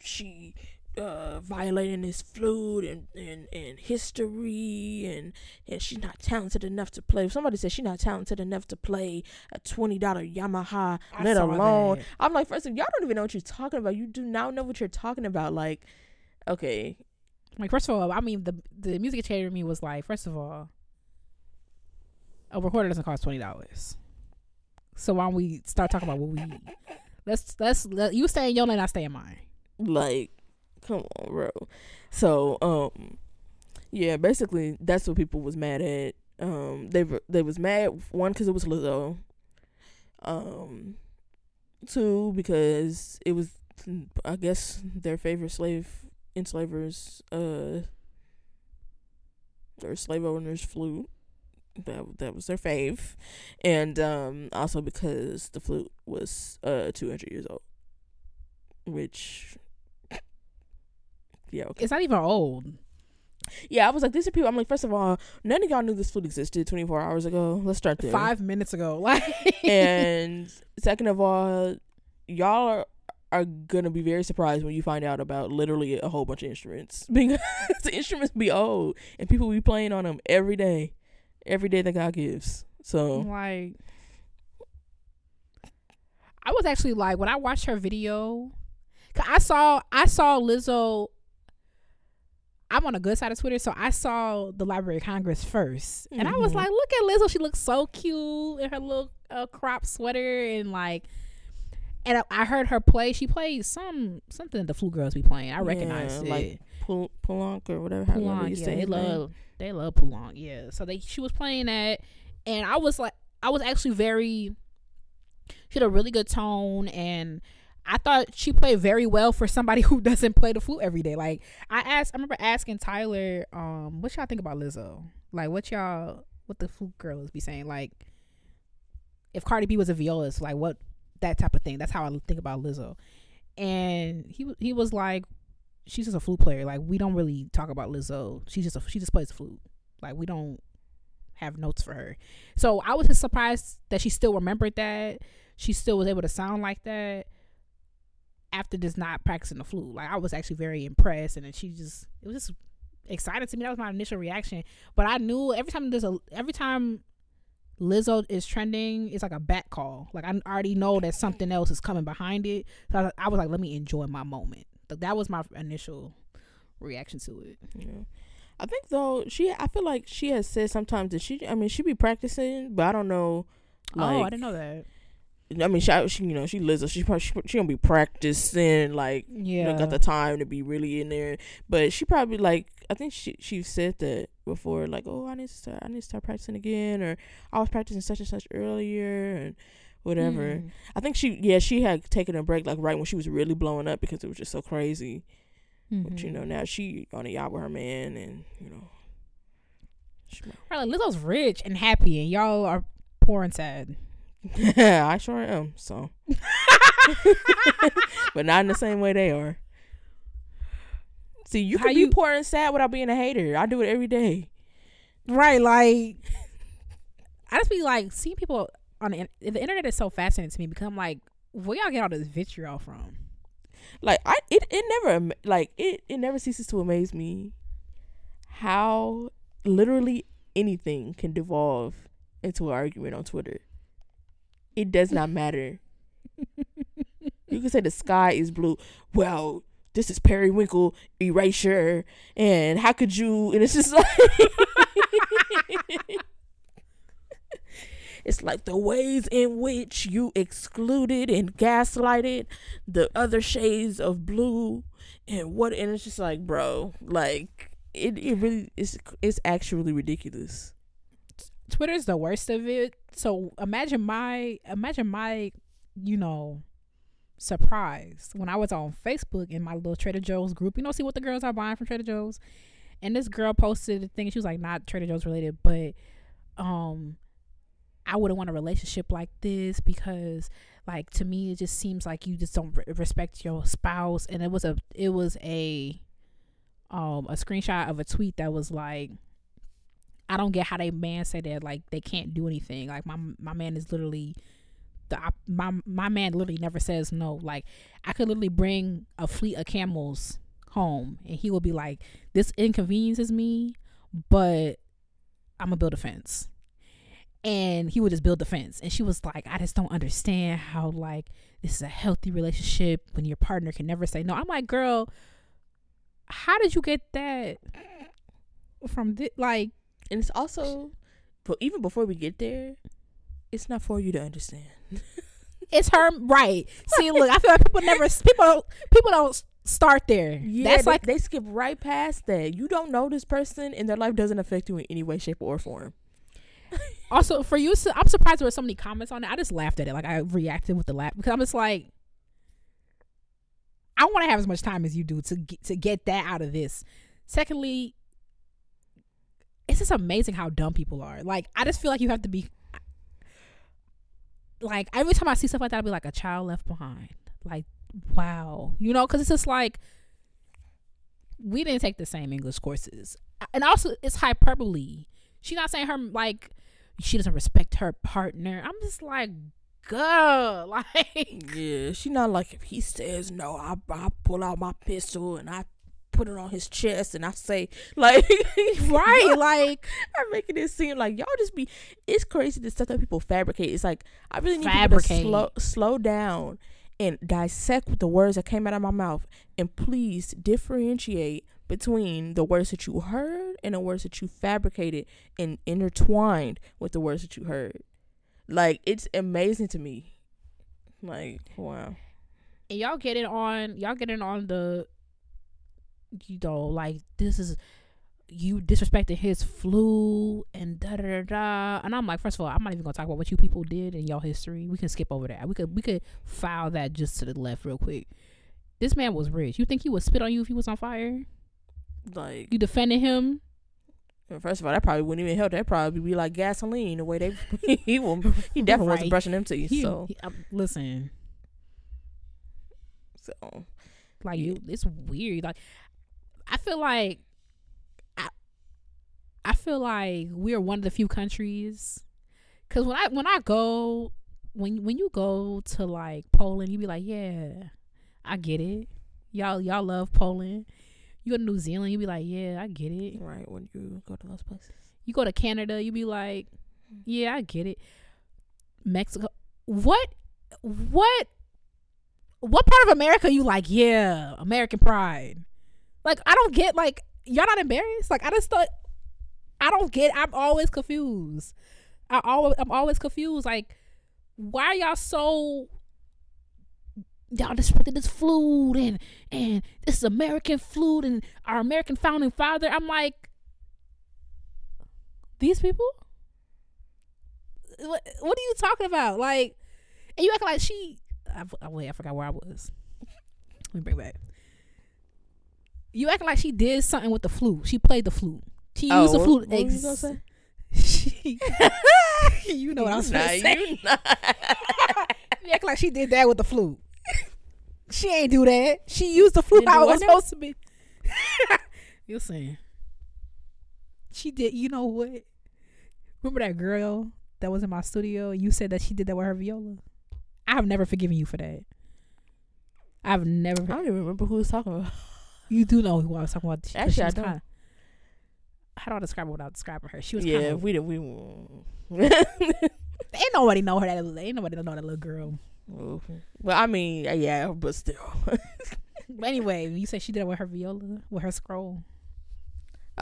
she, uh, violating this flute and, and, and history and and she's not talented enough to play. Somebody said she's not talented enough to play a twenty dollar Yamaha, I let alone. that. I'm like, first of all, y'all don't even know what you're talking about. You do not know what you're talking about. Like, okay, Like first of all, I mean the the music educator in me was like, first of all, a recorder doesn't cost twenty dollars. So why don't we start talking about what we let's let's let, you stay in your lane, I stay in mine. like, come on, bro. So, um, yeah, basically that's what people was mad at. Um, they they was mad one because it was Lizzo. Um, two because it was, I guess, their favorite slave enslavers uh or slave owners flute. That that was their fave, and um also because the flute was uh two hundred years old, which yeah okay. It's not even old. yeah I was like these are people I'm like first of all none of y'all knew this food existed twenty four hours ago let's start there Five minutes ago, like and second of all y'all are are gonna be very surprised when you find out about literally a whole bunch of instruments because the instruments be old and people be playing on them every day, every day that God gives. So like I was actually like when I watched her video, 'cause I saw I saw Lizzo. I'm on a good side of Twitter, so I saw the Library of Congress 1st and I was Mhm. like, "Look at Lizzo! She looks so cute in her little uh, crop sweater and like." And I, I heard her play. She played some something the Flu Girls be playing. I recognized Yeah, it. like Pul- Pulonk or whatever. you yeah, say they love they love Poulenc, yeah. So they she was playing that, and I was like, I was actually very. She had a really good tone, and I thought she played very well for somebody who doesn't play the flute every day. Like I asked, I remember asking Tyler, um, what y'all think about Lizzo? Like what y'all, what the flute girls be saying? Like if Cardi B was a violist, like what that type of thing. That's how I think about Lizzo. And he he was like, she's just a flute player. Like we don't really talk about Lizzo. She just a, she just plays the flute. Like we don't have notes for her. So I was just surprised that she still remembered that. She still was able to sound like that after just not practicing the flute. Like I was actually very impressed, and then she just it was just exciting to me. That was my initial reaction. But I knew every time there's a every time Lizzo is trending, it's like a back call. Like I already know that something else is coming behind it. So I, I was like, let me enjoy my moment. Like that was my initial reaction to it. Yeah. I think though she, I feel like she has said sometimes that she, I mean, she be practicing, but I don't know. Like, oh, I didn't know that. I mean, she, she you know, she Lizzo. She probably she, she gonna be practicing like you Yeah, know, got the time to be really in there. But she probably like I think she she said that before, like, oh, I need to start I need to start practicing again, or I was practicing such and such earlier, and whatever. Hmm. I think she yeah she had taken a break like right when she was really blowing up because it was just so crazy. But you Mhm. know now she on a yacht with her man, and you know. She, Right, like, Lizzo's rich and happy, and y'all are poor and sad. I sure am. So, but not in the same way they are. See, you How can be you- poor and sad without being a hater. I do it every day. Right, like I just be like seeing people on the, in- the internet is so fascinating to me because I'm like, where y'all get all this vitriol from? Like I, it, it never am- like it. It never ceases to amaze me how literally anything can devolve into an argument on Twitter. It does not matter. you can say the sky is blue. Well, this is periwinkle erasure, and how could you? And it's just like. It's like the ways in which you excluded and gaslighted the other shades of blue and what and it's just like bro like it, it really is it's actually ridiculous Twitter's the worst of it. So imagine my imagine my, you know, surprise when I was on Facebook in my little Trader Joe's group. You know, see what the girls are buying from Trader Joe's. And this girl posted a thing. She was like, not Trader Joe's related, but um, I wouldn't want a relationship like this because, like, to me, it just seems like you just don't re- respect your spouse. And it was a it was a um a screenshot of a tweet that was like I don't get how they man say that like they can't do anything. Like my my man is literally the my my man literally never says no. Like I could literally bring a fleet of camels home and he will be like, "This inconveniences me, but I'm gonna build a fence." And he would just build the fence. And she was like, "I just don't understand how like this is a healthy relationship when your partner can never say no." I'm like, "Girl, how did you get that from this? Like." And it's also but even before we get there it's not for you to understand It's her right. See, look, I feel like people never people don't people don't start there. yeah That's they, like they skip right past that you don't know this person and their life doesn't affect you in any way shape or form also for you. I'm surprised there were so many comments on it. I just laughed at it. Like I reacted with the laugh because I'm just like, I want to have as much time as you do to get, to get that out of this. Secondly, it's just amazing how dumb people are. Like I just feel like you have to be like every time I see stuff like that, I'll be like a child left behind. Like wow, you know, because it's just like we didn't take the same English courses, and also it's hyperbole. She's not saying her like she doesn't respect her partner. I'm just like, girl, like Yeah, she not like if he says no, I I pull out my pistol and I put it on his chest and I say like right, like I'm making it seem like y'all just be. It's crazy the stuff that people fabricate. It's like I really need people to Fabricate. slow slow down and dissect the words that came out of my mouth, and please differentiate between the words that you heard and the words that you fabricated and intertwined with the words that you heard. Like it's amazing to me. Like wow. and y'all get it on y'all get it on the you know like this is you disrespecting his flu and da da da and I'm like first of all I'm not even gonna talk about what you people did in y'all history we can skip over that we could we could file that just to the left real quick this man was rich you think he would spit on you if he was on fire Like you defended him first of all, that probably wouldn't even help. That probably be like gasoline the way they he will he definitely Right. wasn't brushing them teeth. He- So he- um, listen so Like Yeah. you, it's weird. Like I feel like I, I feel like we're one of the few countries. Cause when I when I go when when you go to like Poland, you be like, yeah, I get it. Y'all y'all love Poland. You go to New Zealand, you be like, yeah, I get it. right when you go to those places. You go to Canada, you be like, mm-hmm. yeah, I get it. Mexico, what, what, what part of America you like? Yeah, American pride. Like I don't get like y'all not embarrassed. Like I just thought I don't get. I'm always confused. I always I'm always confused. Like why y'all so y'all disrespected this food and and this is American food and our American founding father? I'm like these people. What what are you talking about? Like, and you act like she. I, wait, I forgot where I was. Let me bring back. You act like she did something with the flute. She played the flute. She oh, used the what- flute. what you gonna ex- say? She, you know what I'm Nah, going to say. you. You act like she did that with the flute. She ain't do that. She used the flute how it was supposed to be. You're saying she did. You know what? Remember that girl that was in my studio? You said that she did that with her viola. I have never forgiven you for that. I've never. I don't even remember who was talking about. You do know who I was talking about. She- Actually, she I don't. kinda- how do I describe her without describing her? She was yeah, kind of. we did. We. Ain't nobody know her. That little- ain't nobody know that little girl. well, I mean, uh, yeah, but still. But anyway, you said she did it with her viola, with her scroll.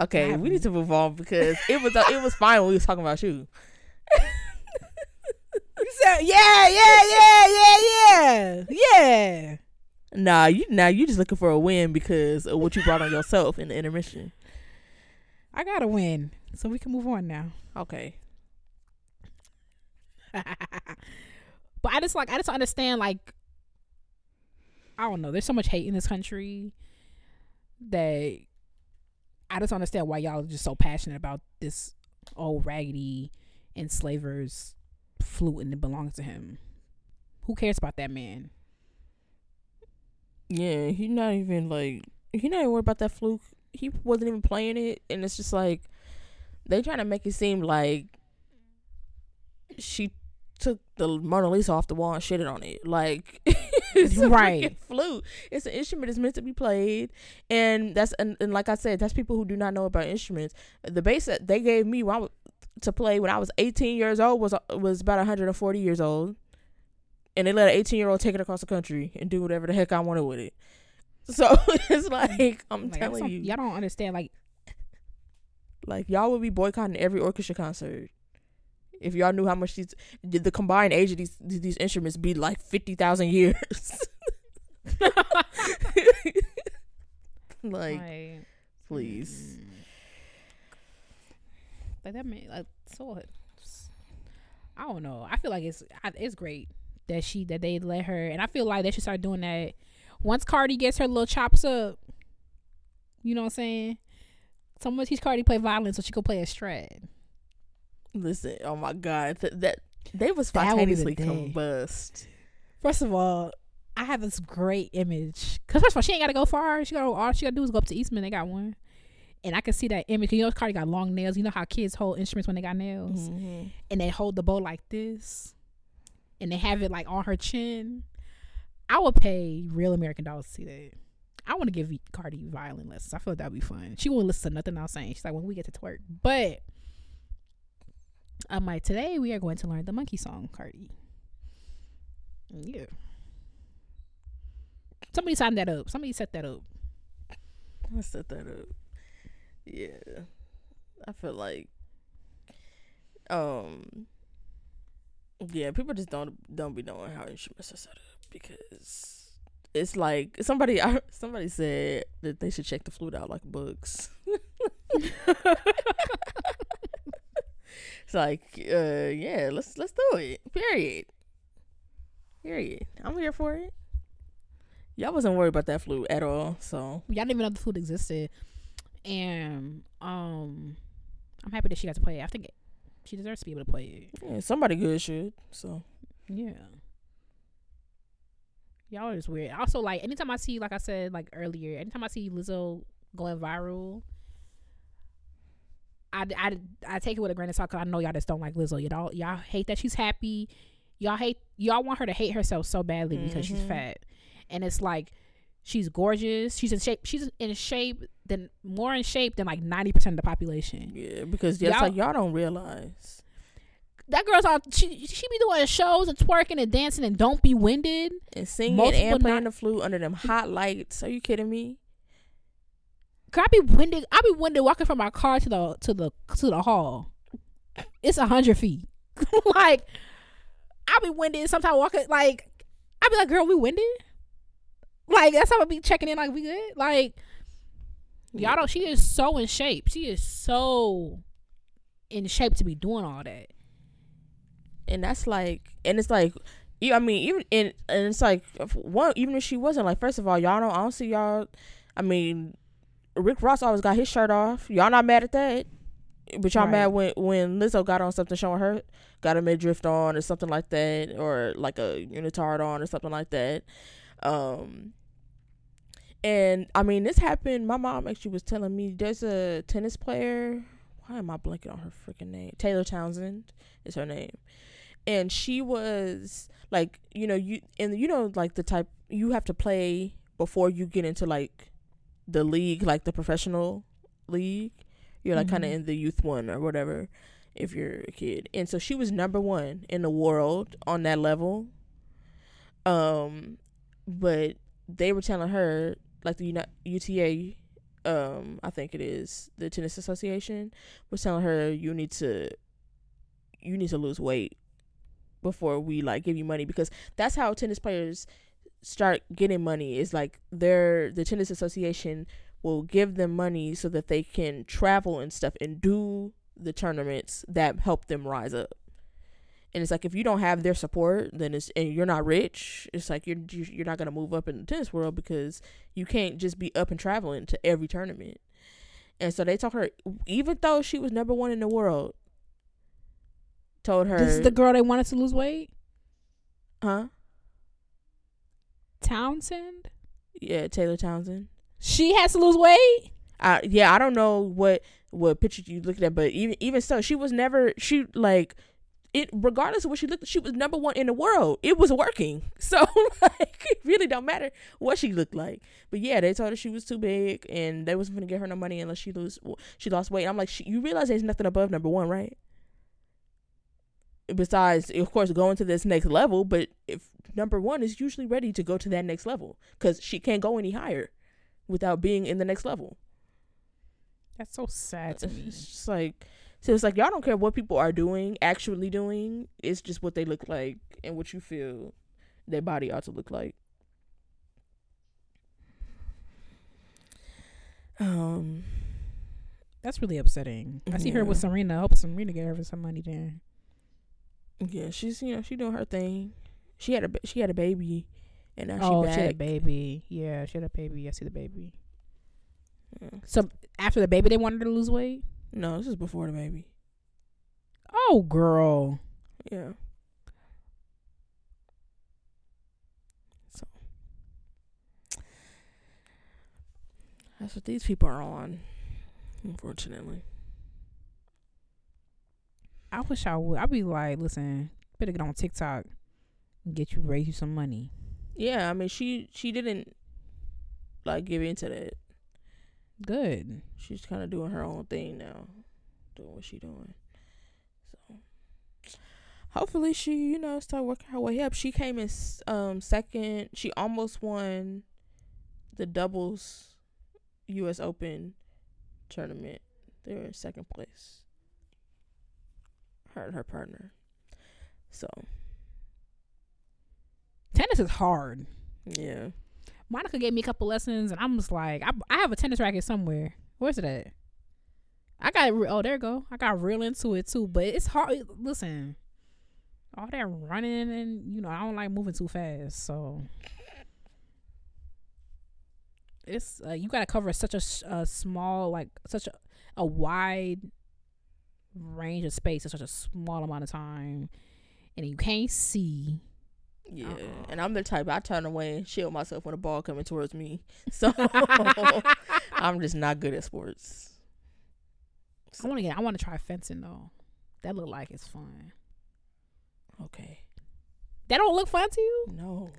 okay, we need to move on because it was uh, it was fine when we was talking about you. You said, yeah, yeah, yeah, yeah, yeah, yeah. Nah, you now you just looking for a win because of what you brought on yourself in the intermission. I gotta win, so we can move on now. Okay. but I just like I just understand like I don't know. There's so much hate in this country that I just understand why y'all are just so passionate about this old raggedy enslavers flute and it belongs to him. Who cares about that man? Yeah, he not even like he not even worried about that fluke. He wasn't even playing it, and it's just like they trying to make it seem like she took the Mona Lisa off the wall and shitted on it. Like it's a Right. flute. It's an instrument. It's meant to be played, and that's and, and like I said, that's people who do not know about instruments. The bass that they gave me when I was, to play when I was 18 years old was was about 140 years old and they let an 18 year old take it across the country and do whatever the heck I wanted with it. So it's like I'm Like, telling you, y'all don't understand. Like like y'all would be boycotting every orchestra concert if y'all knew how much these the the combined age of these these instruments be like fifty thousand years. like, like, please, like that man like so I don't know. I feel like it's it's great that she that they let her, and I feel like they should start doing that once Cardi gets her little chops up, you know what I'm saying? Someone teach Cardi play violin so she can play a Strad. Listen, oh my god, th- that they was be the spontaneously combust. First of all, I have this great image. Cause first of all, she ain't gotta go far. She got all she gotta do is go up to Eastman. They got one, and I can see that image. You know, Cardi got long nails. You know how kids hold instruments when they got nails, Mhm. and they hold the bow like this, and they have it like on her chin. I would pay real American dollars to see that. I want to give Cardi violin lessons. I feel like that'd be fun. She won't listen to nothing I'm saying. She's like, when we get to twerk, but I'm like, today we are going to learn the monkey song, Cardi. Yeah. Somebody signed that up. Somebody set that up. Let's set that up. Yeah, I feel like, um, yeah, people just don't don't be knowing how instruments are set up because it's like somebody somebody said that they should check the flute out like books. it's like, uh, yeah, let's let's do it. Period. Period. I'm here for it. Y'all wasn't worried about that flute at all, so Y'all didn't even know the food existed, and um, I'm happy that she got to play it. I think she deserves to be able to play it. yeah, somebody good should. So Yeah. Y'all are just weird. Also, like anytime I see, like I said, like earlier, anytime I see Lizzo going viral, I, I, I take it with a grain of salt because I know y'all just don't like Lizzo. Y'all y'all hate that she's happy. Y'all hate y'all want her to hate herself so badly because she's Mhm. fat, and it's like she's gorgeous. She's in shape. She's in shape than more in shape than like ninety percent of the population. yeah, because it's Y'all- like y'all don't realize. That girl's on. She she be doing shows and twerking and dancing and don't be winded. And singing and playing not- the flute under them hot lights. Are you kidding me? Could I be winded. I be winded walking from my car to the to the to the hall. It's a hundred feet. like I be winded. Sometimes walking like I be like, girl, we winded. Like that's how I be checking in. Like we good. Like y'all don't. She is so in shape. She is so in shape to be doing all that. and that's like and it's like you I mean even and and it's like one even if she wasn't like first of all y'all don't I don't see y'all I mean Rick Ross always got his shirt off y'all not mad at that but y'all Right. mad when when Lizzo got on something showing her got a midriff on or something like that or like a unitard on or something like that um and I mean this happened my mom actually was telling me there's a tennis player. Why am I blanking on her freaking name? Taylor Townsend is her name. And she was like you know you and you know like the type you have to play before you get into like the league like the professional league. You're like kind of in the youth one or whatever if you're a kid. And so she was number one in the world on that level. Um but they were telling her like the Uni- UTA um I think it is the tennis association was telling her you need to you need to lose weight before we like give you money because that's how tennis players start getting money is like their the tennis association will give them money so that they can travel and stuff and do the tournaments that help them rise up and it's like if you don't have their support then it's and you're not rich it's like you're you're not going to move up in the tennis world because you can't just be up and traveling to every tournament and so they told her even though she was number one in the world told her This is the girl they wanted to lose weight. huh Townsend. yeah taylor townsend She has to lose weight. I yeah, I don't know what what picture you looked at, but even even so, she was never she like it regardless of what she looked she was number one in the world. It was working. So like it really don't matter what she looked like. But yeah, they told her she was too big and they wasn't gonna get her no money unless she lose she lost weight. I'm like, you realize there's nothing above number one, right? Besides, of course, going to this next level, but if number one is usually ready to go to that next level because she can't go any higher without being in the next level. That's so sad to me. It's just like so it's like y'all don't care what people are doing, actually doing. It's just what they look like and what you feel their body ought to look like. Um That's really upsetting. I see her with Serena. I hope Serena get her some money there. yeah, she's you know, she doing her thing. She had a she had a baby and now oh, she she had a baby. Yeah, she had a baby. I see the baby. Yeah. So after the baby, they wanted to lose weight. No, this is before the baby. Oh, girl. Yeah. So that's what these people are on. Unfortunately. I wish I would. I'd be like, listen, better get on TikTok and get you raise you some money. Yeah, I mean she she didn't like give into that. Good. She's kind of doing her own thing now, doing what she doing. So hopefully she, you know, start working her way up. She came in um second. She almost won the doubles U.S. Open tournament. They were in second place. Her and her partner. So Tennis is hard. yeah, Monica gave me a couple lessons, and I'm just like, I, I have a tennis racket somewhere. Where's it at? I got re- oh there you go. I got real into it too, but it's hard. Listen, all that running and you know I don't like moving too fast, so it's uh, you got to cover such a, a, small like such a, a wide range of space in such a small amount of time, and you can't see. Yeah. Uh-uh. And I'm the type I turn away and shield myself when a ball coming towards me. So I'm just not good at sports. I want to get. I want to try fencing though. That look like it's fun. Okay. That don't look fun to you? No.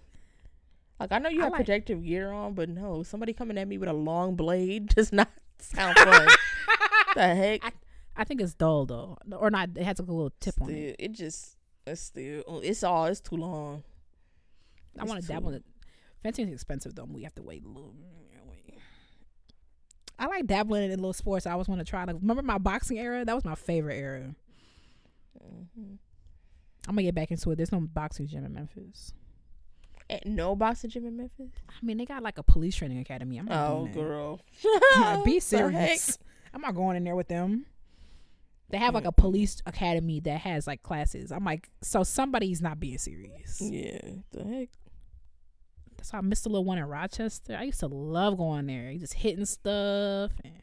Like I know you I have like- protective gear on, but no, somebody coming at me with a long blade does not sound fun. the heck? I think it's dull though, or not. It has like a little tip still, on it. it just it's still oh, it's all it's too long. I want to dabble in it. Fencing is expensive though. We have to wait a little. I like dabbling in little sports. I always want to try. Like, remember my boxing era? That was my favorite era. Mhm. I'm gonna get back into it. There's no boxing gym in Memphis. Eh, no boxing gym in Memphis. I mean, they got like a police training academy. I'm not Oh, girl. Like, be serious. I'm not going in there with them. They have like a police academy that has like classes. I'm like, so somebody's not being serious. Yeah. The heck? That's why I missed the little one in Rochester. I used to love going there. You just hitting stuff. And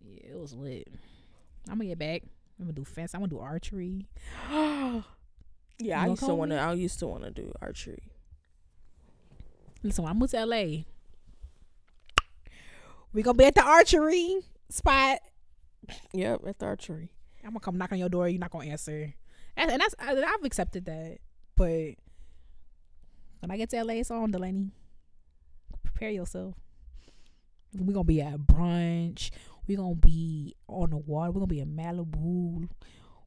yeah, it was lit. I'm gonna get back. I'm gonna do fence. I'm gonna do archery. Yeah, I used to want to. me? I used to want to do archery. Listen, when I moved to LA, we gonna be at the archery spot. Yep, at the archery. I'm gonna come knock on your door. You're not gonna answer, and, and that's I, I've accepted that. But when I get to LA, it's on Delaney. Prepare yourself. We're gonna be at brunch. We're gonna be on the water. We're gonna be in Malibu.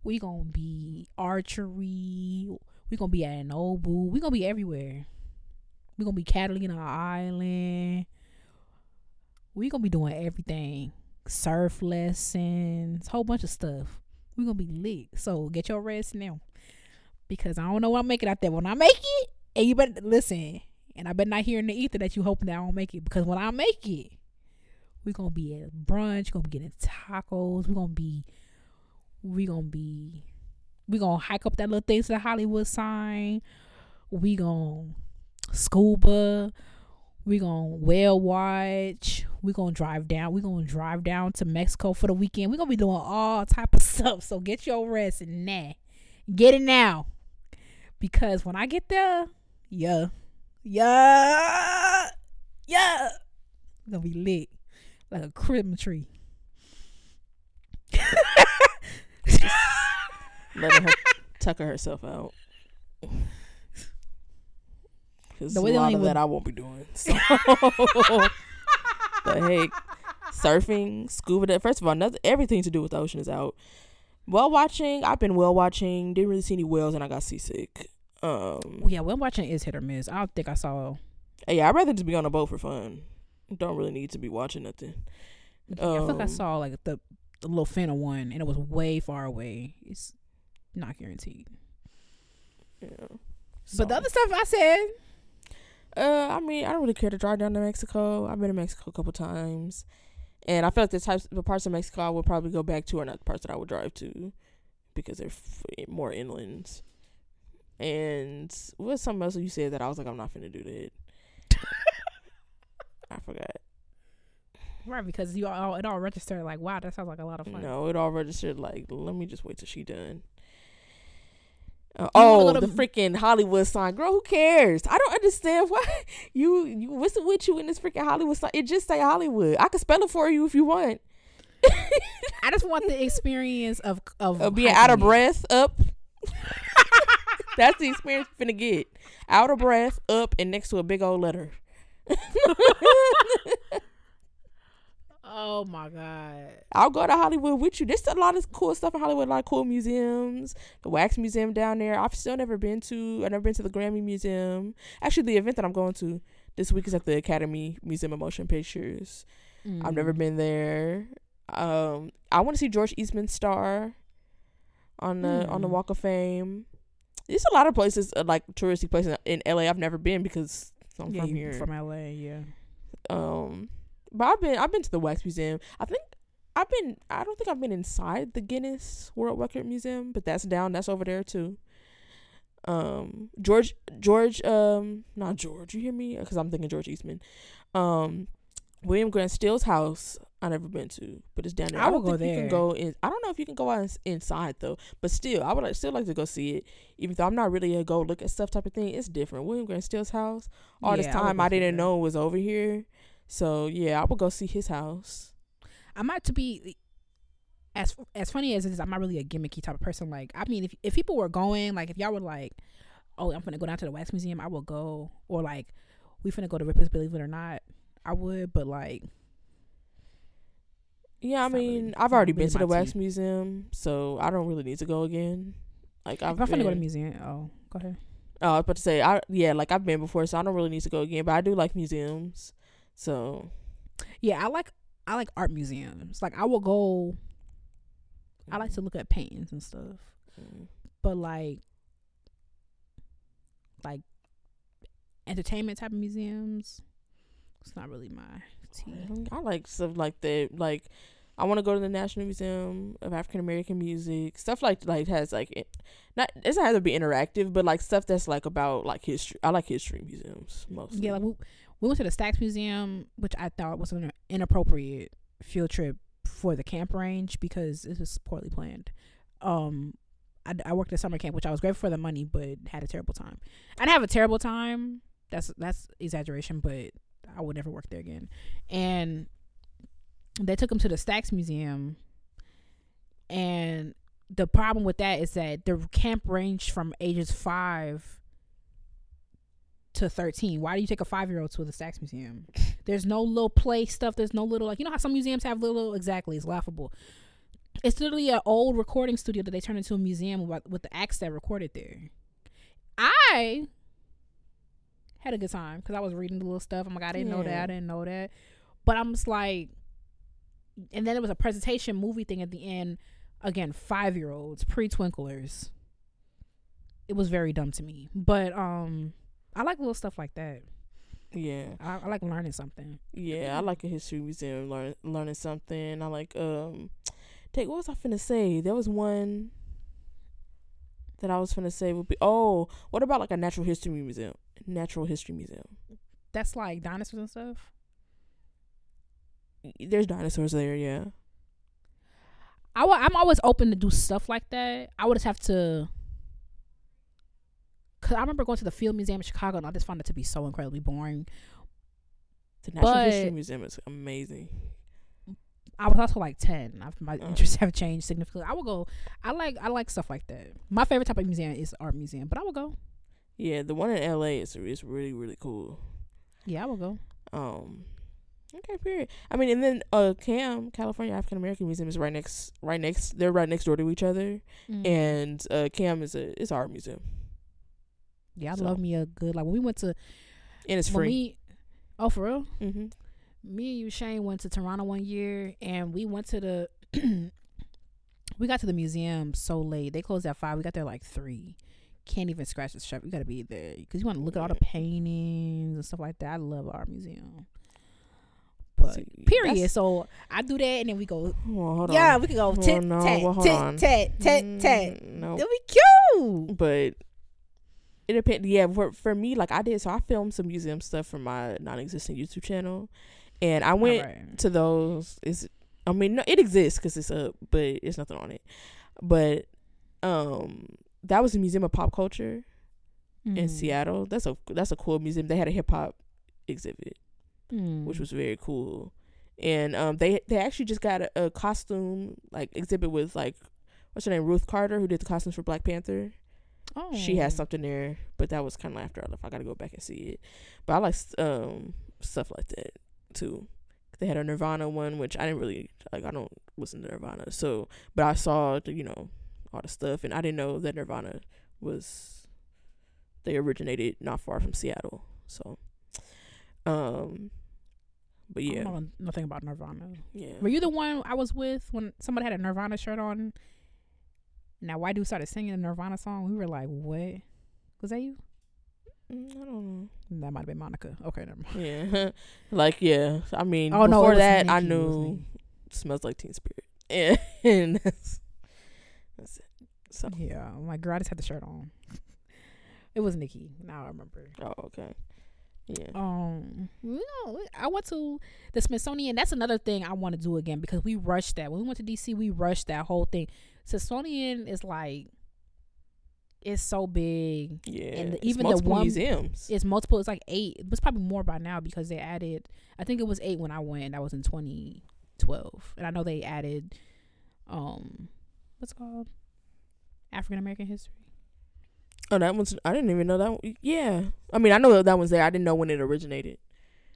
We're gonna be archery. We're gonna be at an Nobu. We're gonna be everywhere. We're gonna be Catalina Island. We're gonna be doing everything. Surf lessons, whole bunch of stuff. We're gonna be lit. So get your rest now. Because I don't know what I'm making out there. When I make it, and you better listen. And I better not hear in the ether that you hoping that I don't make it. Because when I make it, we're gonna be at brunch, gonna be getting tacos, we're gonna be we gonna be we gonna hike up that little thing to the Hollywood sign. We gonna scuba. We gonna whale watch. We gonna drive down. We gonna drive down to Mexico for the weekend. We gonna be doing all type of stuff. So get your rest and nah, get it now, because when I get there, yeah, yeah, yeah, we gonna be lit like a Christmas tree. Letting her tucker herself out. Because The a lot of even- that I won't be doing. So, the heck, surfing, scuba. Dive. First of all, nothing, everything to do with the ocean is out. Whale watching. I've been whale watching. Didn't really see any whales, and I got seasick. Um, Yeah, when watching is hit or miss. I don't think I saw. yeah, I'd rather just be on a boat for fun. Don't really need to be watching nothing. Yeah, I feel like I Um, saw like the the little Fanta one, and it was way far away. It's not guaranteed. Yeah. But the other stuff I said, Uh, I mean, I don't really care to drive down to Mexico. I've been to Mexico a couple times, and I feel like the types, the parts of Mexico I would probably go back to are not the parts that I would drive to, because they're f- more inlands. And what's something else you said that I was like, I'm not finna do that. I forgot. Right, because you all it all registered like, wow, that sounds like a lot of fun. No, it all registered like, let me just wait till she done. Uh, oh, the freaking Hollywood sign, girl. Who cares? I don't understand why you, you what's it with you in this freaking Hollywood sign? It just say Hollywood. I can spell it for you if you want. I just want the experience of of Uh, being out of breath, up. That's the experience you're finna get. Out of breath, up, and next to a big old letter. Oh my god. I'll go to Hollywood with you. There's a lot of cool stuff in Hollywood, a lot of cool museums. The Wax Museum down there. I've still never been to. I've never been to the Grammy Museum. Actually, the event that I'm going to this week is at the Academy Museum of Motion Pictures. I've never Mm. been there. Um, I want to see George Eastman's star on the on the Mm. Walk of Fame. There's a lot of places uh, like touristy places in LA I've never been because I'm yeah, from here. from LA, yeah. Um, but I've been I've been to the Wax Museum. I think I've been I don't think I've been inside the Guinness World Record Museum, but that's down. That's over there too. Um, George George um not George. You hear me? Because I'm thinking George Eastman. Um, William Grant Still's house. I never been to, but it's down there. I I, will go think you can go in. I don't know if you can go out ins- inside though, but still, I would like, still like to go see it. Even though I'm not really a go look at stuff type of thing, it's different. William Grant Still's house. All this Yeah, I would time, go I didn't know it was over here. So yeah, I would go see his house. I'm not to be as as funny as it is. I'm not really a gimmicky type of person. Like, I mean, if if people were going, like, if y'all were like, "Oh, I'm gonna go down to the Wax Museum," I will go. Or like, we finna go to Ripley's, Believe It or Not, I would. But like, Yeah, I not really- mean, I've already not been really to the Wax tea. Museum, so I don't really need to go again. Like I've if I'm finna go to been- museum, oh, go ahead. Oh, I was about to say, I yeah, like I've been before, so I don't really need to go again. But I do like museums, so Yeah, I like I like art museums. Like, I will go. I like to look at paintings and stuff. Mm. but like like entertainment type of museums it's not really my tea I like stuff like that. Like, I want to go to the National Museum of African American Music. Stuff like like has like it, not it doesn't have to be interactive, but like stuff that's like about like history. I like history museums mostly. yeah like we, we went to the Stax Museum which I thought was an inappropriate field trip for the camp range because it was poorly planned um I, I worked at summer camp which I was grateful for the money but had a terrible time I didn't have a terrible time that's that's exaggeration but I would never work there again and they took him to the Stax Museum, and the problem with that is that the camp ranged from ages five to thirteen. Why do you take a five year old to the Stax Museum? There's no little play stuff. There's no little like you know how some museums have little exactly. It's laughable. It's literally an old recording studio that they turned into a museum with the acts that recorded there. I had a good time because I was reading the little stuff. I'm like, I didn't know that. I didn't know that. But I'm just like, and then there was a presentation movie thing at the end. Again, five year olds, pre twinklers. It was very dumb to me, but um, I like little stuff like that. yeah. I, I like learning something. Yeah, I like a history museum, learn learning something. I like um, take what was I finna say? There was one that I was finna say would be oh, what about like a natural history museum? Natural history museum. That's like dinosaurs and stuff. There's dinosaurs there, yeah. I w- I'm always open to do stuff like that. I would just have to. Cause I remember going to the Field Museum in Chicago, and I just found it to be so incredibly boring. The Natural History Museum is amazing. I was also like ten. I've, my Uh. interests have changed significantly. I will go. I like I like stuff like that. My favorite type of museum is art museum, but I will go. Yeah, the one in LA is is really really cool. Yeah, I will go. Um, okay, period. I mean, and then uh, CAAM California African American Museum is right next, right next. They're right next door to each other, Mm. and uh, CAAM is a is art museum, yeah, I so- love me a good like when we went to and it's free. we. Oh, for real? mm-hmm. me and you Shane went to Toronto one year and we went to the we got to the museum so late. They closed at five. We got there like three. Can't even scratch the strap. You gotta be there because you want to look at all the paintings and stuff like that. I love our museum. But See, period. So I do that and then we go. Well, yeah, on. we could go tit no, tat well, tit on. tat. Mm, no, It'll be cute. but it depends. Yeah, for for me, like I did, so I filmed some museum stuff from my non-existent YouTube channel, and I went Alright. to those. Is I mean, no, it exists because it's up, but it's nothing on it. But um, that was the Museum of Pop Culture in Mm. Seattle. That's a that's a cool museum. They had a hip hop exhibit, Mm. which was very cool. And um, they they actually just got a, a costume like exhibit with like what's her name Ruth Carter who did the costumes for Black Panther. oh. She has something there, but that was kind of after I left. I got to go back and see it. But I like um stuff like that too. They had a Nirvana one, which I didn't really like. I don't listen to Nirvana, so but I saw the, you know all the stuff, and I didn't know that Nirvana was they originated not far from Seattle. So, um, but I yeah, nothing about Nirvana. yeah. Were you the one I was with when somebody had a Nirvana shirt on? Now, white dude started singing a Nirvana song. We were like, "What? Was that you?" Mm, I don't know. That might have been Monica. Okay, never mind. Yeah, like yeah. I mean, Oh no, before was that, I Nikki, it knew smells like Teen Spirit, and, and that's that's it. So, Yeah, I'm like, girl, I just had the shirt on. it was Nikki. Now I remember. oh okay, yeah. Um, you know, I went to the Smithsonian. That's another thing I want to do again because we rushed that when we went to DC. We rushed that whole thing. Smithsonian is like, it's so big. Yeah, and the- it's even the multiple one- museums. It's multiple. It's like eight. It was probably more by now because they added. I think it was eight when I went. That was in 2012, and I know they added, um, what's it called African American history. oh, that one's. I didn't even know that. One. Yeah, I mean, I know that, that one's there. I didn't know when it originated.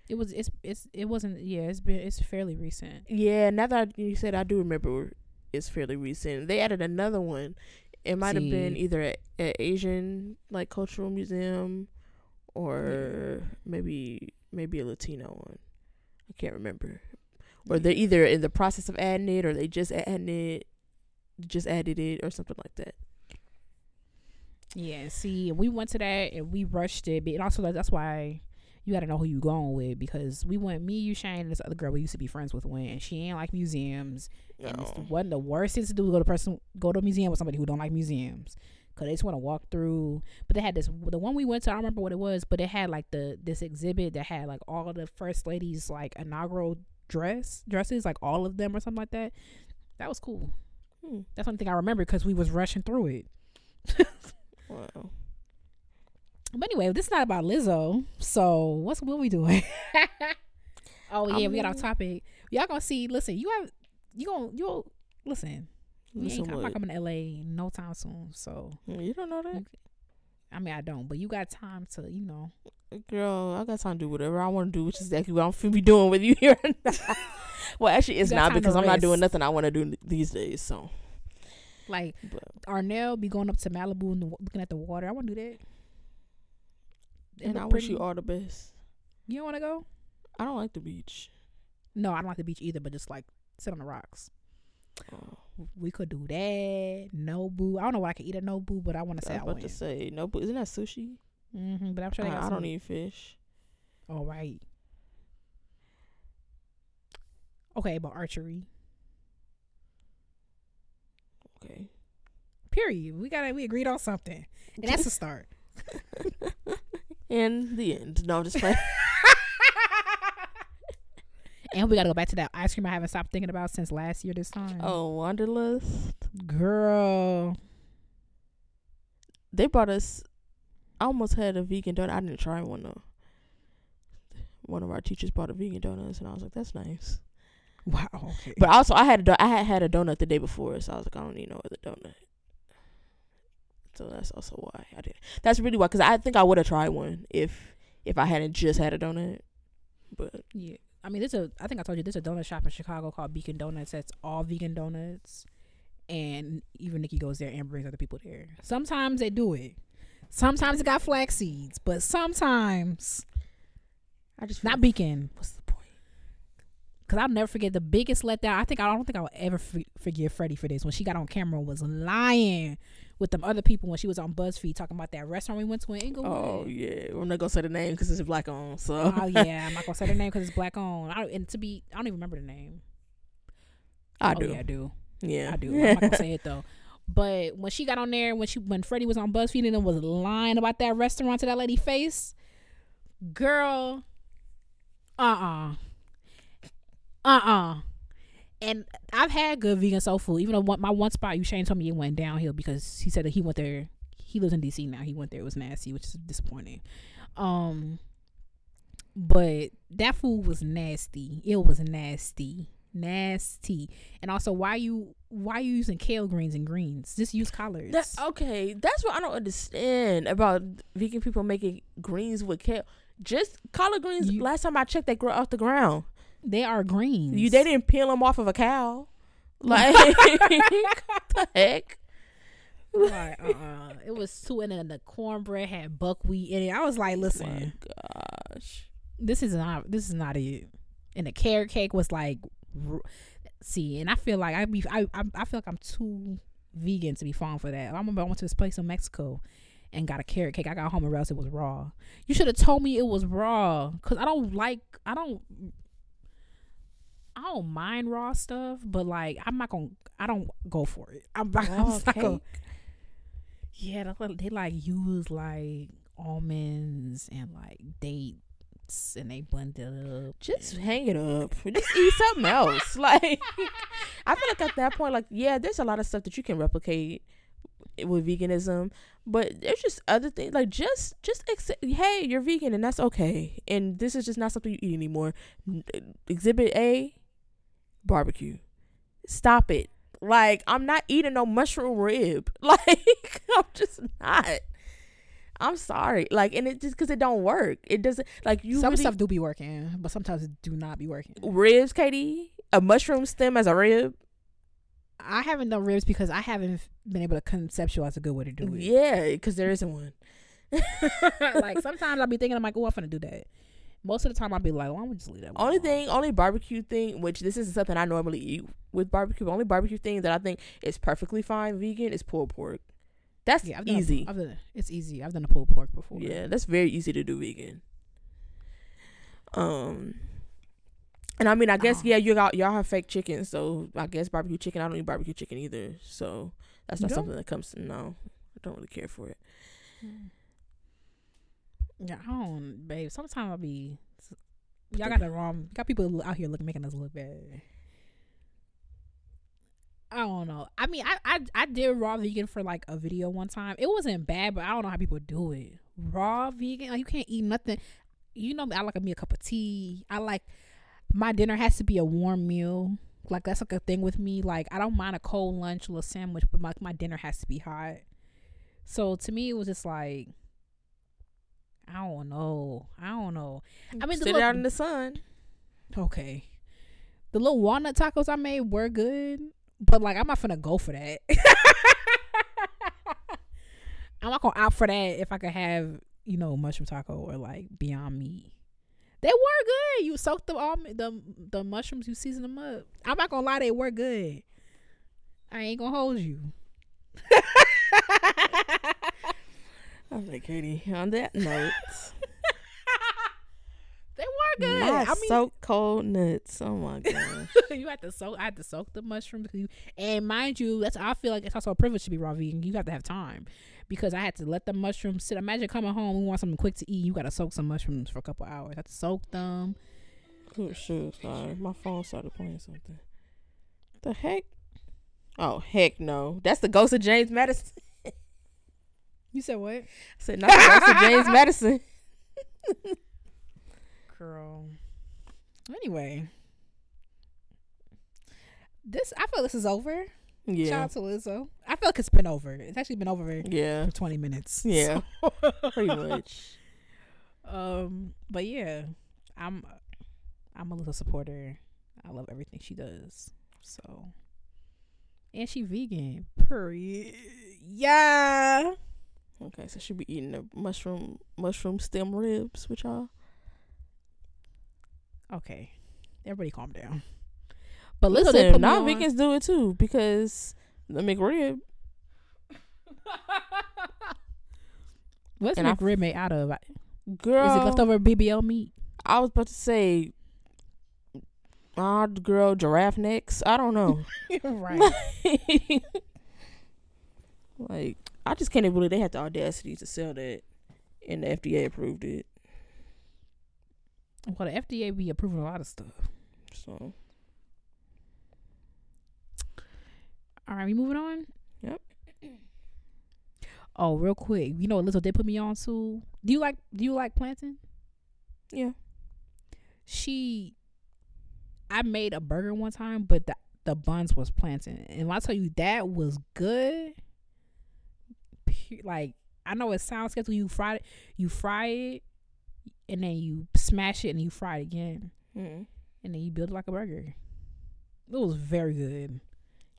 It was. It's. It's. It wasn't. Yeah. It's been. It's fairly recent. Yeah, now that I- you said, I do remember it's fairly recent. They added another one. It might have been either a, a Asian like cultural museum, or maybe maybe a Latino one. I can't remember. Or they're either in the process of adding it, or they just adding it, just added it, or something like that. Yeah, see, we went to that and we rushed it, and also that's why you got to know who you going with because we went me, you, Shane, and this other girl we used to be friends with went, and she ain't like museums, and it's one the worst thing to do is go to person go to a museum with somebody who don't like museums because they just want to walk through. But they had this the one we went to, I don't remember what it was, but it had like the this exhibit that had like all the first ladies like inaugural dress dresses, like all of them or something like that. That was cool. Hmm. That's one thing I remember because we was rushing through it. Wow. But anyway, this is not about Lizzo. So what's what we doing? oh I yeah, we got our um, topic. Y'all gonna see. Listen, you have you gonna you listen. We Listen ain't, I'm not coming to LA no time soon. So You don't know that, I mean, I don't. But you got time to you know. girl. I got time to do whatever I want to do, which is exactly what I'm gonna be doing with you here. well, actually, it's not because I'm not doing nothing I want to do these days. So, Like but Arnell be going up to Malibu and looking at the water. I want to do that. And I wish you all the best. You don't want to go? I don't like the beach. No, I don't like the beach either. But just like sit on the rocks. Oh, We could do that. Nobu. I don't know what I could eat at Nobu, but I want to say I about to say no, but isn't that sushi? Mm-hmm, but I'm sure they got I, I don't eat fish. All right. Okay, but archery. Okay. Period. We got to we agreed on something, and that's a start. and the end, no, I'm just playing. and we got to go back to that ice cream I haven't stopped thinking about since last year. This time. oh, Wanderlust. girl. They brought us. I almost had a vegan donut. I didn't try one though. One of our teachers bought a vegan donuts, and I was like, "That's nice." Wow. Okay. But also, I had a do- I had had a donut the day before, so I was like, I don't need no other donut. So that's also why I did. That's really why, because I think I would have tried one if if I hadn't just had a donut. But yeah. I mean, there's a. I think I told you there's a donut shop in Chicago called Beacon Donuts. That's all vegan donuts, and even Nikki goes there and brings other people there. Sometimes they do it. Sometimes it got flax seeds, but sometimes I just not Beacon. What's the point? Cause I'll never forget the biggest letdown. I think I don't think I'll ever f- forgive Freddie for this when she got on camera and was lying with them other people when she was on BuzzFeed talking about that restaurant we went to in Inglewood. Oh yeah, I'm not gonna say the name because it's black on. So Oh, yeah, I'm not gonna say the name because it's black owned. I, and to be, I don't even remember the name. I oh, do. Yeah, I do. Yeah, I do. I'm not gonna say it though. But when she got on there, when she when Freddie was on BuzzFeed and then was lying about that restaurant to that lady face, girl, uh uh-uh. uh, uh uh. And I've had good vegan soul food. Even though my one spot, you Shane told me it went downhill because he said that he went there. He lives in DC now. He went there. It was nasty, which is disappointing. Um, but that food was nasty. It was nasty nasty. And also, why you why you using kale greens and greens? Just use collards. That, okay, that's what I don't understand about vegan people making greens with kale. Just collard greens. You, last time I checked, they grow off the ground. They are greens. You they didn't peel them off of a cow. Like the heck. Like, uh-uh. It was two and then the cornbread had buckwheat in it. I was like, listen, oh gosh, this is not this is not it. And the carrot cake was like see, and I feel like I be I I, I feel like I'm too vegan to be falling for that. I remember I went to this place in Mexico and got a carrot cake. I got home and realized it was raw. You should have told me it was raw, cause I don't like I don't I don't mind raw stuff, but like I'm not gonna I don't go for it. I'm, I'm not gonna. Yeah, they like use like almonds and like date and they blend it up. Just hang it up. Just eat something else. Like I feel like at that point, like yeah, there's a lot of stuff that you can replicate with veganism, but there's just other things. Like just just accept, hey, you're vegan and that's okay, and this is just not something you eat anymore. Exhibit A, barbecue. Stop it. Like I'm not eating no mushroom rib. Like I'm just not. I'm sorry. Like, and it just because it don't work. It doesn't like you. Some really, stuff do be working, but sometimes it do not be working. Ribs, Katie, a mushroom stem as a rib. I haven't done ribs because I haven't been able to conceptualize a good way to do it. Yeah, because there isn't one. like sometimes I'll be thinking, I'm like, oh, I'm gonna do that. Most of the time, I'll be like, why we just leave that? Only thing, only barbecue thing, which this isn't something I normally eat with barbecue. Only barbecue thing that I think is perfectly fine vegan is pulled pork. That's yeah, I've easy. A, I've done, it's easy. I've done a pulled pork before. Yeah, that's very easy to do vegan. Um, and I mean, I guess oh. yeah, you got y'all have fake chicken, so I guess barbecue chicken. I don't eat barbecue chicken either, so that's not something that comes. To, no, I don't really care for it. Yeah, I don't, babe. Sometimes I'll be. Y'all got the wrong. Got people out here looking making us look bad. I don't know. I mean, I, I I did raw vegan for like a video one time. It wasn't bad, but I don't know how people do it. Raw vegan, like you can't eat nothing. You know, I like me a cup of tea. I like my dinner has to be a warm meal. Like that's like a thing with me. Like I don't mind a cold lunch a sandwich, but my my dinner has to be hot. So to me, it was just like I don't know. I don't know. I mean, sit out in the sun. Okay. The little walnut tacos I made were good. But like, I'm not gonna go for that. I'm not gonna opt for that if I could have, you know, mushroom taco or like Beyond Meat. They were good. You soak the all the the mushrooms, you season them up. I'm not gonna lie, they were good. I ain't gonna hold you. Like Katie. On that note. They were good. Not I mean, soak cold nuts. Oh my god. you had to soak. I had to soak the mushrooms. And mind you, that's I feel like it's also a privilege to be raw vegan. You have to have time because I had to let the mushrooms sit. Imagine coming home, we want something quick to eat. You got to soak some mushrooms for a couple hours. I had to soak them. Oh shit! Sorry, my phone started playing something. The heck? Oh heck no! That's the ghost of James Madison. You said what? I said not the ghost of James Madison girl. Anyway, this I feel this is over. Yeah. Shout out to Lizzo. I feel like it's been over. It's actually been over. Yeah. For twenty minutes. Yeah. So. Pretty much. Um. But yeah, I'm. I'm a little supporter. I love everything she does. So. And she vegan. Period. Yeah. Okay, so she'll be eating the mushroom mushroom stem ribs with y'all. Okay, everybody calm down. But listen, listen non vegans do it too because the McRib. What's and McRib made out of? Girl, is it leftover BBL meat? I was about to say, odd girl giraffe necks. I don't know. right. Like, I just can't even believe they had the audacity to sell that, and the FDA approved it. Well, the FDA be approving a lot of stuff. So, All right, we moving on. Yep. Oh, real quick, you know what Lizzo did put me on to? Do you like Do you like plantain? yeah. She, I made a burger one time, but the the buns was plantain, and when I tell you that was good. Like I know it sounds sketchy. You fry it, you fry it, and then you smash it, and you fry it again, Mm. and then you build it like a burger. It was very good,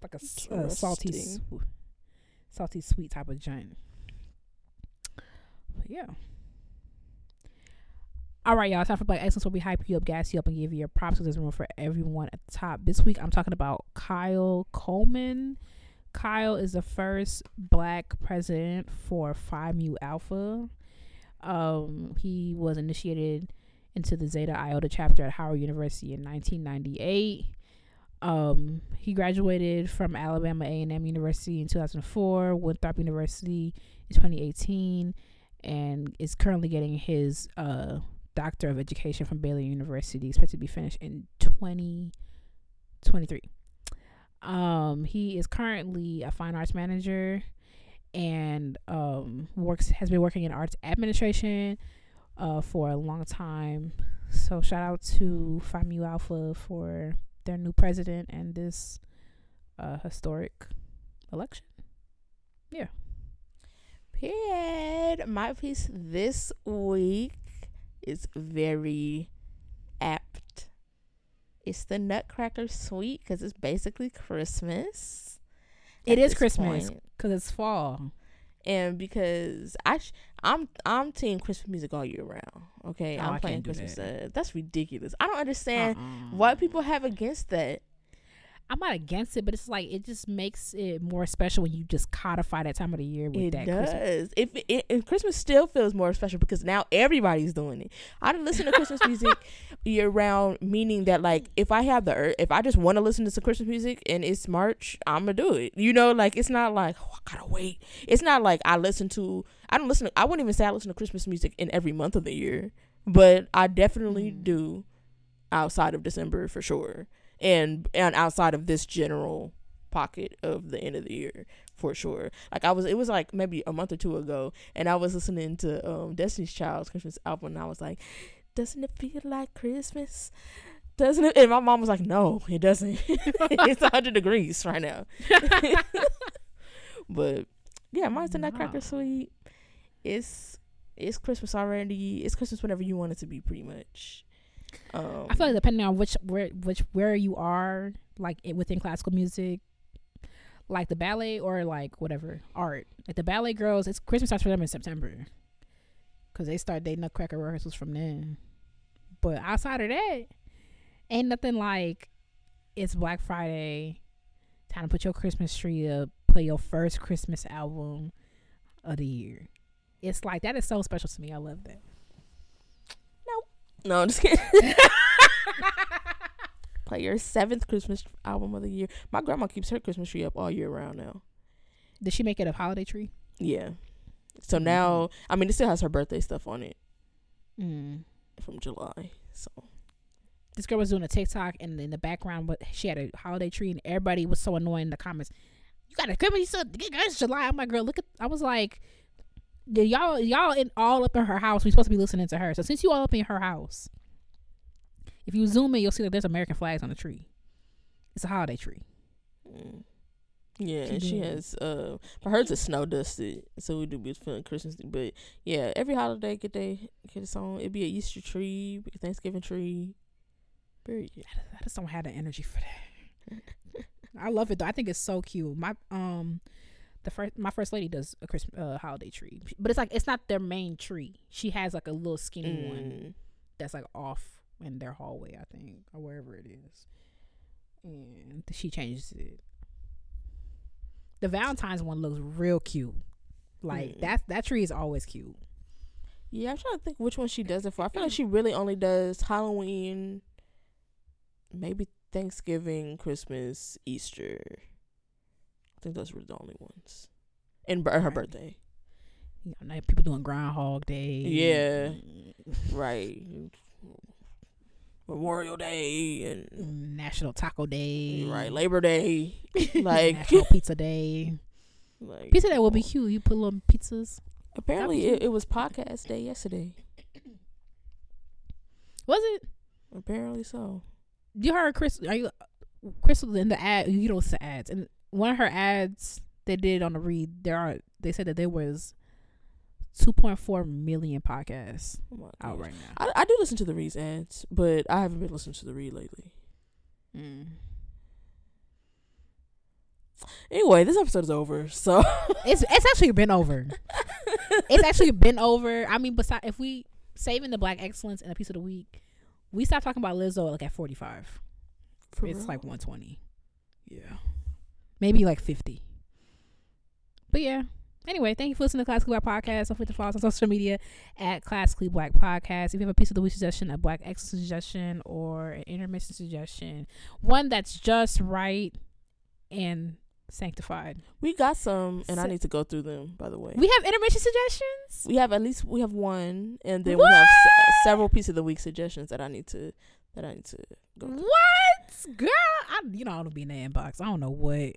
like a salty, Interesting. sw- salty sweet type of joint. But yeah. All right, y'all. Time for Black Excellence, where we hype you up, gas you up, and give you your props There's room for everyone at the top. This week, I'm talking about Kyle Coleman. Kyle is the first Black president for Phi Mu Alpha. Um, he was initiated into the Zeta Iota chapter at Howard University in 1998. Um, he graduated from Alabama A&M University in 2004, Winthrop University in 2018, and is currently getting his uh, Doctor of Education from Baylor University, expected to be finished in 2023. Um, he is currently a fine arts manager and um, works has been working in arts administration uh, for a long time. So shout out to Phi Mu Alpha for their new president and this uh, historic election. Yeah. Period. My piece this week is very apt. It's the Nutcracker Suite because it's basically Christmas. It is Christmas because it's fall. and because I sh- I'm I'm team Christmas music all year round. Okay, Oh, I'm I playing Christmas. that. Uh, that's ridiculous. I don't understand Uh-uh. what people have against that. I'm not against it, but it's like it just makes it more special when you just codify that time of the year with It that does. Christmas. If it, and Christmas still feels more special because now everybody's doing it. I don't listen to Christmas music year round, meaning that like if I have the if I just want to listen to some Christmas music and it's March, I'm gonna do it. You know, like it's not like oh, I gotta wait. It's not like I listen to. I don't listen. To, I wouldn't even say I listen to Christmas music in every month of the year, but I definitely Mm. do outside of December for sure, and and outside of this general pocket of the end of the year for sure. Like I was, it was like maybe a month or two ago, and I was listening to um Destiny's Child's Christmas album, and I was like, "Doesn't it feel like Christmas?" Doesn't it? And my mom was like, "No, it doesn't. it's hundred degrees right now." but yeah, mine's the Nutcracker Wow. Suite. It's it's Christmas already. It's Christmas whenever you want it to be, pretty much. Um, I feel like depending on which where which where you are, like it, within classical music, like the ballet or like whatever art, like the ballet girls, it's Christmas starts for them in September, cause they start their Nutcracker rehearsals from then. But outside of that, ain't nothing like it's Black Friday, time to put your Christmas tree up, play your first Christmas album of the year. It's like that is so special to me. I love that. No, I'm just kidding. Play your seventh Christmas album of the year. My grandma keeps her Christmas tree up all year round now. Did she make it a holiday tree? Yeah. So now, I mean, it still has her birthday stuff on it Mm. from July. So this girl was doing a TikTok, and in the background, but she had a holiday tree, and everybody was so annoying in the comments. You got a Christmas? You said it's July. I'm like, girl, look at. I was like, "Did y'all y'all in all up in her house? We supposed to be listening to her. So since you all up in her house, if you zoom in, you'll see that there's American flags on the tree. It's a holiday tree. mm. yeah, She and she has. Uh, but hers is snow dusted, so we do be feeling Christmas. But yeah, every holiday get they get its own. It'd be an Easter tree, Thanksgiving tree. Period. I just don't have the energy for that. I love it though. I think it's so cute. My um, the first my first lady does a Christmas uh, holiday tree, but it's like it's not their main tree. She has like a little skinny one Mm. that's like off in their hallway, I think, or wherever it is. And she changes it. The Valentine's one looks real cute. Like Mm. that that tree is always cute. Yeah, I'm trying to think which one she does it for. I feel like she really only does Halloween, maybe Thanksgiving, Christmas, Easter. I think those were the only ones. and her birthday. You know, now people doing Groundhog Day. Yeah. Right. Memorial Day and Mm, National Taco Day. right Labor Day, like National Pizza Day. like Pizza Day will be cute. You put little pizzas. apparently it, it was podcast day yesterday. Was it? Apparently so. You heard Chris? Are you Crissle in the ad? You don't see ads. And one of her ads they did on the read. There are. They said that there was 2.4 million podcasts Oh out right now. I, I do listen to the Read's ads, but I haven't been listening to the Read lately. Mm. Anyway, this episode is over. So It's it's actually been over. it's actually been over. I mean, besides if we saving the black excellence and a piece of the week, we stopped talking about Lizzo like at 45. For it's real? like 120. Yeah. Maybe like 50. But yeah. Anyway, thank you for listening to Classically Black Podcast. Don't forget to follow us on social media at Classically Black Podcast. If you have a piece of the week suggestion, a black excellence suggestion, or an intermission suggestion, one that's just right and sanctified. we got some, and I need to go through them. By the way, We have intermission suggestions? we have at least we have one, and then we have se- several piece of the week suggestions that I need to that I need to go. Through. What? Girl, I you know I don't be in the inbox. I don't know what.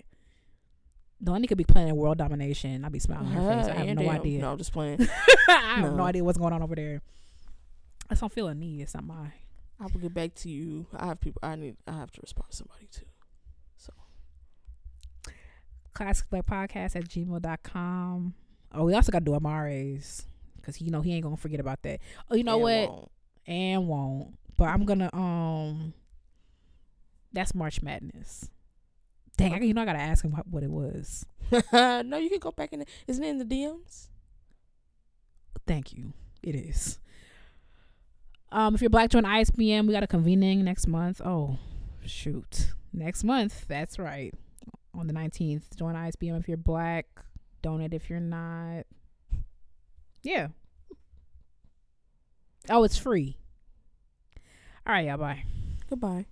One could be planning world domination. I'd be smiling on her face. I have no damn. idea. No, I'm just playing. I have no. No. idea what's going on over there. I don't feel a need. It's not my. I will get back to you. I have people. I need. I have to respond to somebody too. So, classic Black Podcast at gmail.com. Oh, we also got to do Amare's. Because, you know, he ain't going to forget about that. Oh, you know And what? won't. And won't. But I'm going to, um, that's March Madness. Dang, I, you know, I got to ask him what, what it was. no, you can go back in. The, isn't it in the DMs? Thank you. It is. Um, if you're black, join ISBM. We got a convening next month. Oh, shoot. Next month. That's right. On the 19th. Join ISBM if you're black. Donate if you're not. Yeah. Oh, it's free. All right, y'all. Bye. Goodbye.